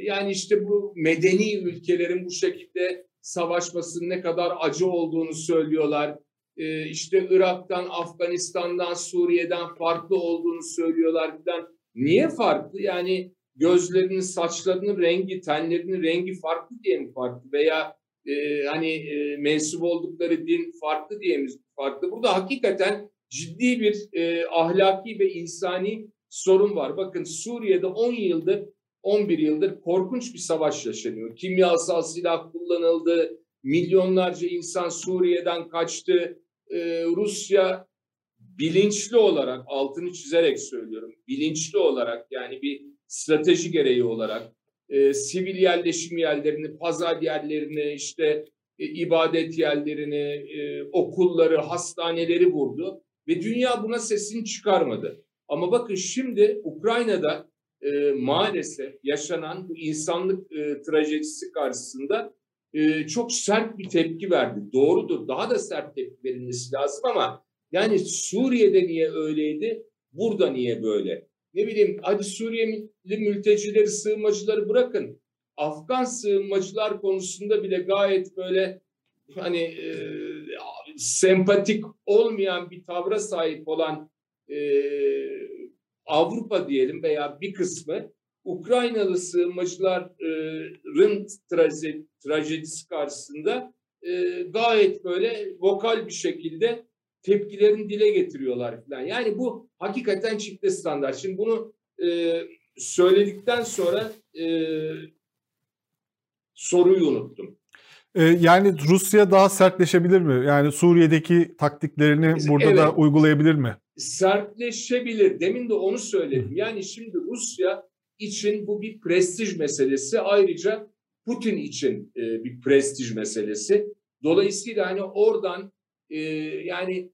yani işte bu medeni ülkelerin bu şekilde savaşmasının ne kadar acı olduğunu söylüyorlar. E, işte Irak'tan, Afganistan'dan, Suriye'den farklı olduğunu söylüyorlar falan. Niye farklı? Yani gözlerinin, saçlarının rengi, tenlerinin rengi farklı diye mi farklı? Veya e, hani e, mensup oldukları din farklı diye mi farklı? Burada hakikaten ciddi bir e, ahlaki ve insani sorun var. Bakın Suriye'de 10 yıldır, 11 yıldır korkunç bir savaş yaşanıyor. Kimyasal silah kullanıldı, milyonlarca insan Suriye'den kaçtı. Ee, Rusya bilinçli olarak, altını çizerek söylüyorum, bilinçli olarak yani bir strateji gereği olarak e, sivil yerleşim yerlerini, pazar yerlerini, işte e, ibadet yerlerini, e, okulları, hastaneleri vurdu ve dünya buna sesini çıkarmadı. Ama bakın şimdi Ukrayna'da e, maalesef yaşanan bu insanlık e, trajedisi karşısında e, çok sert bir tepki verdi. Doğrudur, daha da sert tepki verilmesi lazım ama yani Suriye'de niye öyleydi, burada niye böyle? Ne bileyim, hadi Suriyeli mültecileri, sığınmacıları bırakın. Afgan sığınmacılar konusunda bile gayet böyle hani e, sempatik olmayan bir tavra sahip olan e, Avrupa diyelim veya bir kısmı Ukraynalı sığınmacıların traje, trajedisi karşısında e, gayet böyle vokal bir şekilde tepkilerini dile getiriyorlar falan. Yani bu hakikaten çifte standart. Şimdi bunu e, söyledikten sonra e, soruyu unuttum. Ee, yani Rusya daha sertleşebilir mi? Yani Suriye'deki taktiklerini burada evet, da uygulayabilir mi? Sertleşebilir. Demin de onu söyledim. Yani şimdi Rusya için bu bir prestij meselesi. Ayrıca Putin için e, bir prestij meselesi. Dolayısıyla hani oradan e, yani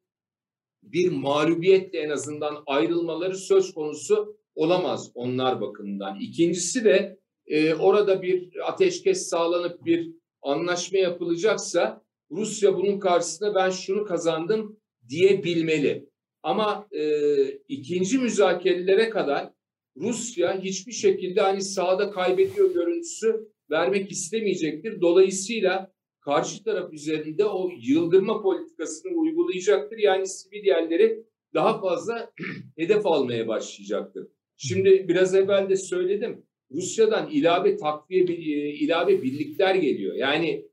bir mağlubiyetle en azından ayrılmaları söz konusu olamaz onlar bakımından. İkincisi de e, orada bir ateşkes sağlanıp bir anlaşma yapılacaksa Rusya bunun karşısında ben şunu kazandım diyebilmeli. Ama e, ikinci müzakerelere kadar Rusya hiçbir şekilde hani sahada kaybediyor görüntüsü vermek istemeyecektir. Dolayısıyla karşı taraf üzerinde o yıldırma politikasını uygulayacaktır. Yani sivil yerleri daha fazla *clears throat* hedef almaya başlayacaktır. Şimdi biraz evvel de söyledim. Rusya'dan ilave takviye e, ilave birlikler geliyor. Yani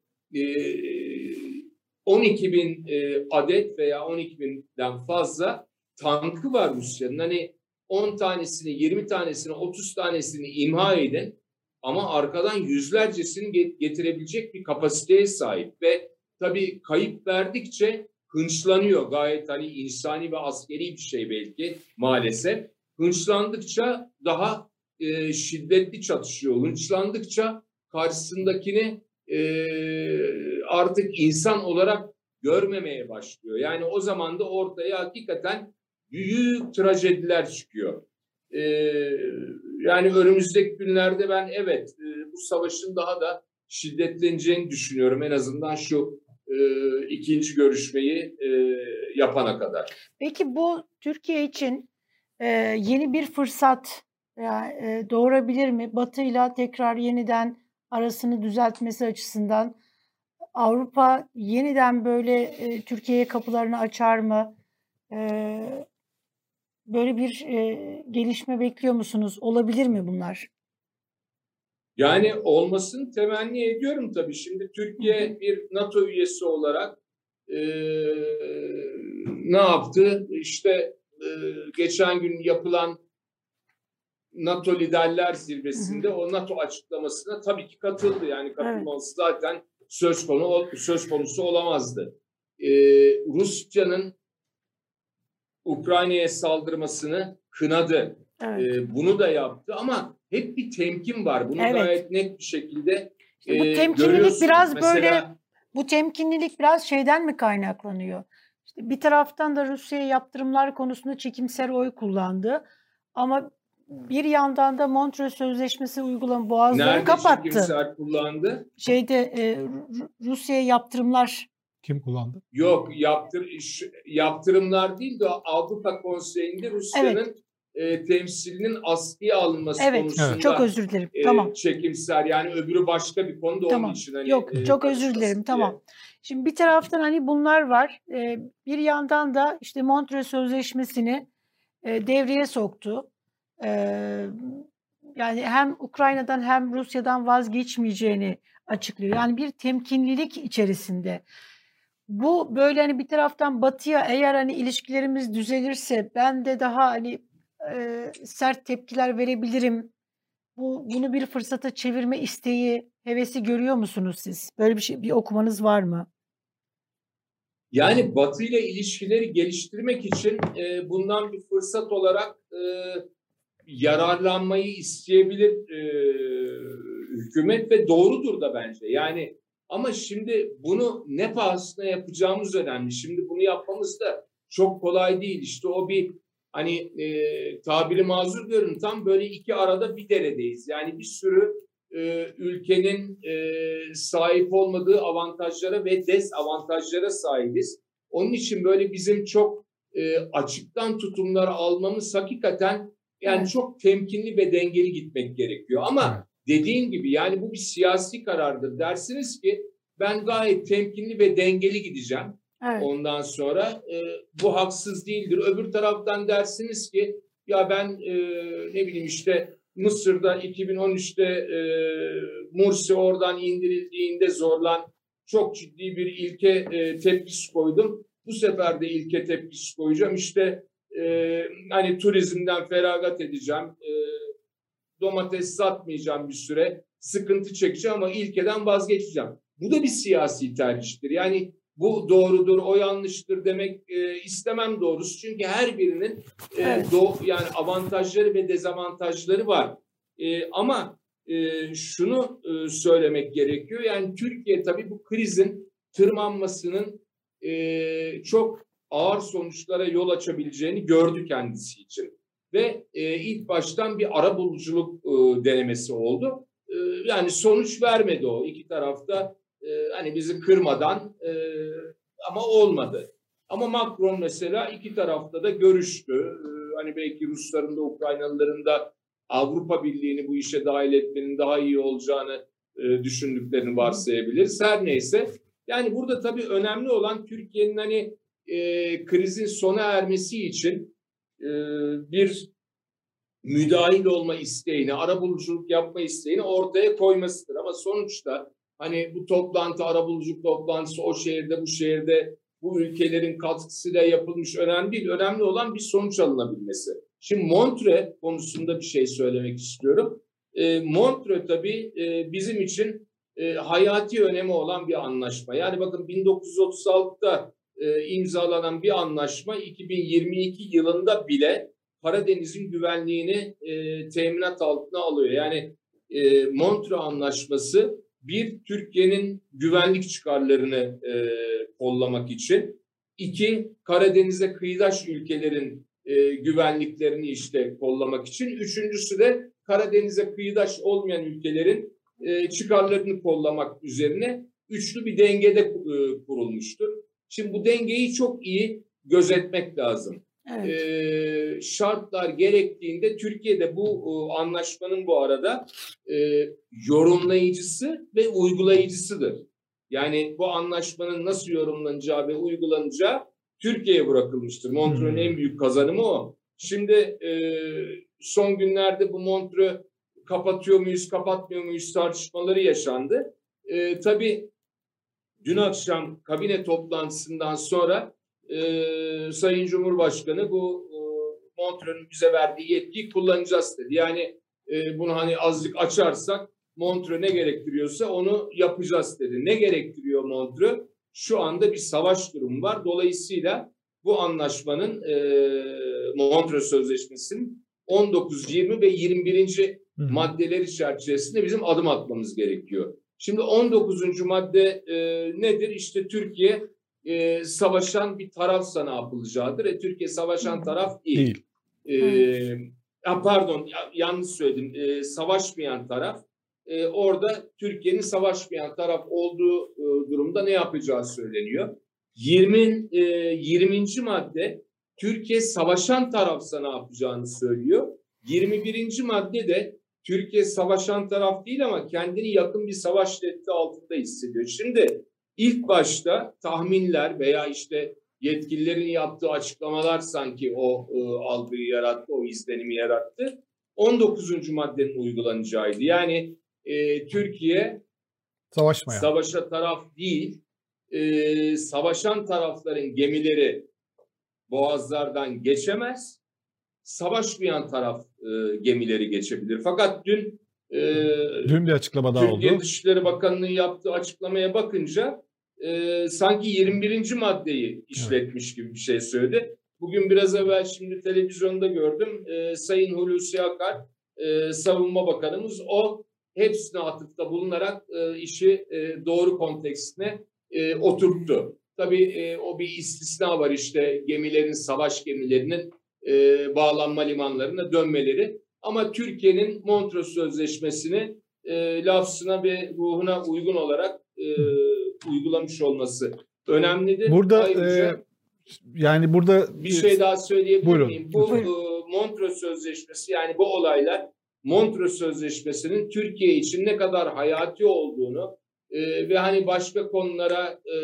12 e, bin e, adet veya 12 binden fazla tankı var Rusya'nın. Hani 10 tanesini, 20 tanesini, 30 tanesini imha edin ama arkadan yüzlercesini getirebilecek bir kapasiteye sahip ve tabii kayıp verdikçe hınçlanıyor. Gayet hani insani ve askeri bir şey belki maalesef. Hınçlandıkça daha e, şiddetli çatışıyor. Hınçlandıkça karşısındakini e, artık insan olarak görmemeye başlıyor. Yani o zaman da ortaya hakikaten büyük trajediler çıkıyor. e, yani önümüzdeki günlerde ben evet e, bu savaşın daha da şiddetleneceğini düşünüyorum. En azından şu e, ikinci görüşmeyi e, yapana kadar. Peki bu Türkiye için e, yeni bir fırsat e, doğurabilir mi? Batı ile tekrar yeniden arasını düzeltmesi açısından Avrupa yeniden böyle e, Türkiye'ye kapılarını açar mı? E, böyle bir e, gelişme bekliyor musunuz? Olabilir mi bunlar? Yani olmasını temenni ediyorum tabii. Şimdi Türkiye bir NATO üyesi olarak e, ne yaptı? İşte e, geçen gün yapılan NATO liderler zirvesinde o NATO açıklamasına tabii ki katıldı. Yani katılması evet. zaten söz konu söz konusu olamazdı. Ee, Rusya'nın Ukrayna'ya saldırmasını kınadı. Evet. Ee, bunu da yaptı ama hep bir temkin var. Bunu evet. gayet net bir şekilde işte bu temkinlilik biraz Mesela, böyle bu temkinlilik biraz şeyden mi kaynaklanıyor? İşte bir taraftan da Rusya'ya yaptırımlar konusunda çekimser oy kullandı. Ama bir yandan da Montreux Sözleşmesi uygulanan boğazları Nerede kapattı. Nerede kullandı? Şeyde e, Rusya'ya yaptırımlar kim kullandı? Yok yaptır yaptırımlar değil de Avrupa Konseyi'nde Rusya'nın evet. e, temsilinin askıya alınması evet, konusunda. Evet. Çok özür dilerim. E, tamam. Çekimser yani öbürü başka bir konuda tamam. onun için. Hani, Yok e, çok özür dilerim. Diye. Tamam. Şimdi bir taraftan hani bunlar var. E, bir yandan da işte Montreux Sözleşmesi'ni e, devreye soktu yani hem Ukrayna'dan hem Rusya'dan vazgeçmeyeceğini açıklıyor. Yani bir temkinlilik içerisinde. Bu böyle hani bir taraftan batıya eğer hani ilişkilerimiz düzelirse ben de daha hani e, sert tepkiler verebilirim. Bu bunu bir fırsata çevirme isteği, hevesi görüyor musunuz siz? Böyle bir şey bir okumanız var mı? Yani Batı ile ilişkileri geliştirmek için e, bundan bir fırsat olarak e, yararlanmayı isteyebilir e, hükümet ve doğrudur da bence. Yani ama şimdi bunu ne pahasına yapacağımız önemli. Şimdi bunu yapmamız da çok kolay değil. İşte o bir hani e, tabiri mazur görün tam böyle iki arada bir deredeyiz. Yani bir sürü e, ülkenin e, sahip olmadığı avantajlara ve dezavantajlara sahibiz. Onun için böyle bizim çok e, açıktan tutumlar almamız hakikaten yani çok temkinli ve dengeli gitmek gerekiyor. Ama dediğin gibi yani bu bir siyasi karardır. Dersiniz ki ben gayet temkinli ve dengeli gideceğim. Evet. Ondan sonra e, bu haksız değildir. Öbür taraftan dersiniz ki ya ben e, ne bileyim işte Mısır'da 2013'te e, Mursi oradan indirildiğinde zorlan çok ciddi bir ilke e, tepkisi koydum. Bu sefer de ilke tepkisi koyacağım. İşte e, hani turizmden feragat edeceğim, e, domates satmayacağım bir süre, sıkıntı çekeceğim ama ilkeden vazgeçeceğim. Bu da bir siyasi tercihtir. Yani bu doğrudur, o yanlıştır demek e, istemem doğrusu. Çünkü her birinin e, evet. do, yani avantajları ve dezavantajları var. E, ama e, şunu e, söylemek gerekiyor. Yani Türkiye tabii bu krizin tırmanmasının e, çok ağır sonuçlara yol açabileceğini gördü kendisi için. Ve e, ilk baştan bir ara buluculuk e, denemesi oldu. E, yani sonuç vermedi o. iki tarafta e, hani bizi kırmadan e, ama olmadı. Ama Macron mesela iki tarafta da görüştü. E, hani belki Rusların da Ukraynalıların da Avrupa Birliği'ni bu işe dahil etmenin daha iyi olacağını e, düşündüklerini varsayabiliriz. Her neyse. Yani burada tabii önemli olan Türkiye'nin hani e, krizin sona ermesi için e, bir müdahil olma isteğini, arabuluculuk yapma isteğini ortaya koymasıdır. Ama sonuçta hani bu toplantı, arabuluculuk toplantısı o şehirde, bu şehirde, bu ülkelerin katkısıyla yapılmış önemli değil. Önemli olan bir sonuç alınabilmesi. Şimdi Montre konusunda bir şey söylemek istiyorum. E, Montre tabii e, bizim için e, hayati önemi olan bir anlaşma. Yani bakın 1936'da e, imzalanan bir anlaşma 2022 yılında bile Karadeniz'in güvenliğini e, teminat altına alıyor. Yani e, Montreux Anlaşması bir Türkiye'nin güvenlik çıkarlarını e, kollamak için, iki Karadeniz'e kıyıdaş ülkelerin e, güvenliklerini işte kollamak için. Üçüncüsü de Karadeniz'e kıyıdaş olmayan ülkelerin e, çıkarlarını kollamak üzerine üçlü bir dengede e, kurulmuştur. Şimdi bu dengeyi çok iyi gözetmek lazım. Evet. E, şartlar gerektiğinde Türkiye'de bu e, anlaşmanın bu arada e, yorumlayıcısı ve uygulayıcısıdır. Yani bu anlaşmanın nasıl yorumlanacağı ve uygulanacağı Türkiye'ye bırakılmıştır. Montreux'un hmm. en büyük kazanımı o. Şimdi e, son günlerde bu Montreux kapatıyor muyuz, kapatmıyor muyuz tartışmaları yaşandı. E, tabii dün akşam kabine toplantısından sonra e, Sayın Cumhurbaşkanı bu e, Montreux'un bize verdiği yetkiyi kullanacağız dedi. Yani e, bunu hani azıcık açarsak Montreux ne gerektiriyorsa onu yapacağız dedi. Ne gerektiriyor Montreux? Şu anda bir savaş durumu var. Dolayısıyla bu anlaşmanın e, Montreux Sözleşmesi'nin 19, 20 ve 21. Hı. maddeleri çerçevesinde bizim adım atmamız gerekiyor. Şimdi 19. madde e, nedir? İşte Türkiye e, savaşan bir tarafsa ne yapılacağıdır? E, Türkiye savaşan taraf değil. değil. E, ya pardon ya, yanlış söyledim. E, savaşmayan taraf. E, orada Türkiye'nin savaşmayan taraf olduğu e, durumda ne yapacağı söyleniyor. 20 e, 20. madde Türkiye savaşan tarafsa ne yapacağını söylüyor. 21. madde de Türkiye savaşan taraf değil ama kendini yakın bir savaş tehdidi altında hissediyor. Şimdi ilk başta tahminler veya işte yetkililerin yaptığı açıklamalar sanki o e, algıyı yarattı, o izlenimi yarattı. 19. maddenin uygulanacağıydı. Yani e, Türkiye Savaşmaya. savaşa taraf değil, e, savaşan tarafların gemileri boğazlardan geçemez, savaşmayan taraf e, gemileri geçebilir. Fakat dün e, dün bir açıklama daha Türkiye oldu. Dışişleri Bakanlığı yaptığı açıklamaya bakınca e, sanki 21. maddeyi işletmiş evet. gibi bir şey söyledi. Bugün biraz evvel şimdi televizyonda gördüm. E, Sayın Hulusi Akar, e, Savunma Bakanımız o hepsine atıfta bulunarak e, işi e, doğru kontekstine e, oturttu. Tabii e, o bir istisna var işte gemilerin, savaş gemilerinin e, bağlanma limanlarına dönmeleri. Ama Türkiye'nin Montreux Sözleşmesi'ni e, lafzına ve ruhuna uygun olarak e, uygulamış olması önemlidir. Burada Ayrıca, e, yani burada bir şey daha söyleyebilir buyurun. miyim? Bu e, Montreux Sözleşmesi yani bu olaylar Montreux Sözleşmesi'nin Türkiye için ne kadar hayati olduğunu e, ve hani başka konulara e,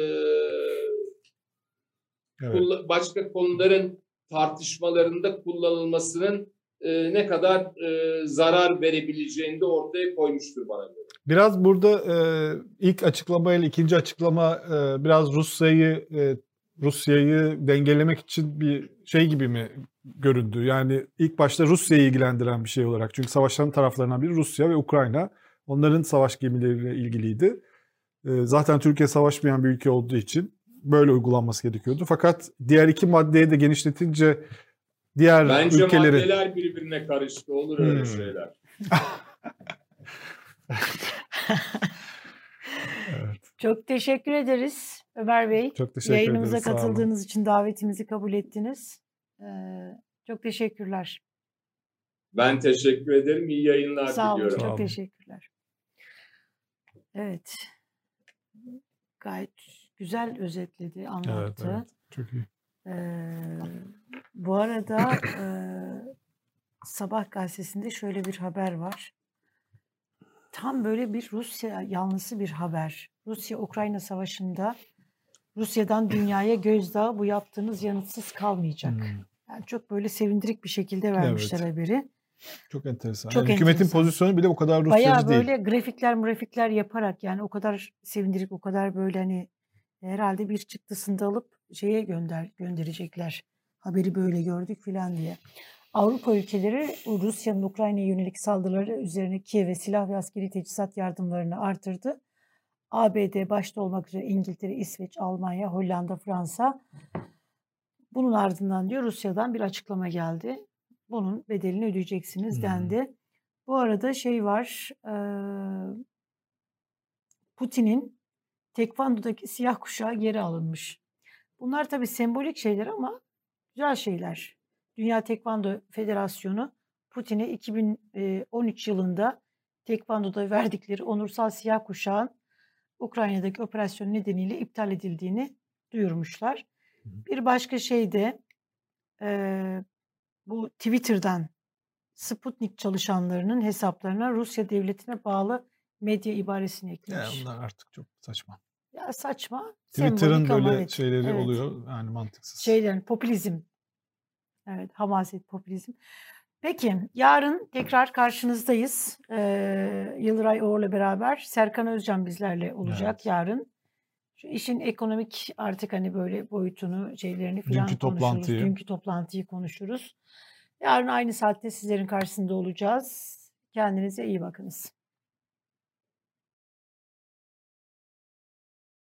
evet. başka konuların tartışmalarında kullanılmasının e, ne kadar e, zarar verebileceğini de ortaya koymuştur bana göre. Biraz burada e, ilk açıklama ile ikinci açıklama e, biraz Rusya'yı e, Rusya'yı dengelemek için bir şey gibi mi göründü? Yani ilk başta Rusya'yı ilgilendiren bir şey olarak. Çünkü savaşların taraflarından biri Rusya ve Ukrayna. Onların savaş gemileriyle ilgiliydi. E, zaten Türkiye savaşmayan bir ülke olduğu için böyle uygulanması gerekiyordu. Fakat diğer iki maddeye de genişletince diğer Bence ülkeleri... Bence maddeler birbirine karıştı. Olur öyle hmm. şeyler. evet. Çok teşekkür ederiz Ömer Bey. Çok teşekkür Yayınımıza ederiz. katıldığınız için davetimizi kabul ettiniz. Ee, çok teşekkürler. Ben teşekkür ederim. İyi yayınlar Sağ olun, diliyorum. Çok teşekkürler. Evet. Gayet güzel özetledi, anlattı. Evet, evet. Çok iyi. Ee, bu arada e, Sabah gazetesinde şöyle bir haber var. Tam böyle bir Rusya yanlısı bir haber. Rusya-Ukrayna savaşında Rusya'dan dünyaya gözdağı bu yaptığınız yanıtsız kalmayacak. Hmm. Yani çok böyle sevindirik bir şekilde vermişler evet. haberi. Çok enteresan. Çok yani hükümetin enteresan. pozisyonu bile o kadar Rusyacı Bayağı değil. böyle grafikler grafikler yaparak yani o kadar sevindirik o kadar böyle hani herhalde bir çıktısını da alıp şeye gönder gönderecekler. Haberi böyle gördük filan diye. Avrupa ülkeleri Rusya'nın Ukrayna'ya yönelik saldırıları üzerine Kiev'e silah ve askeri teçhizat yardımlarını artırdı. ABD başta olmak üzere İngiltere, İsveç, Almanya, Hollanda, Fransa. Bunun ardından diyor Rusya'dan bir açıklama geldi. Bunun bedelini ödeyeceksiniz hmm. dendi. Bu arada şey var, Putin'in Tekvando'daki siyah kuşağı geri alınmış. Bunlar tabii sembolik şeyler ama güzel şeyler. Dünya Tekvando Federasyonu Putin'e 2013 yılında Tekvando'da verdikleri onursal siyah kuşağın Ukrayna'daki operasyon nedeniyle iptal edildiğini duyurmuşlar. Bir başka şey de e, bu Twitter'dan Sputnik çalışanlarının hesaplarına Rusya devletine bağlı medya ibaresini Ya eklemiş. onlar artık çok saçma. Ya saçma. Twitter'ın ama böyle evet, şeyleri evet. oluyor yani mantıksız. Şeylerin popülizm. Evet, hamaset popülizm. Peki, yarın tekrar karşınızdayız. Ee, Yıldıray Oğur'la beraber. Serkan Özcan bizlerle olacak Evet. yarın. Şu işin ekonomik artık hani böyle boyutunu, şeylerini falan Dünkü konuşuruz. toplantıyı. Dünkü toplantıyı konuşuruz. Yarın aynı saatte sizlerin karşısında olacağız. Kendinize iyi bakınız.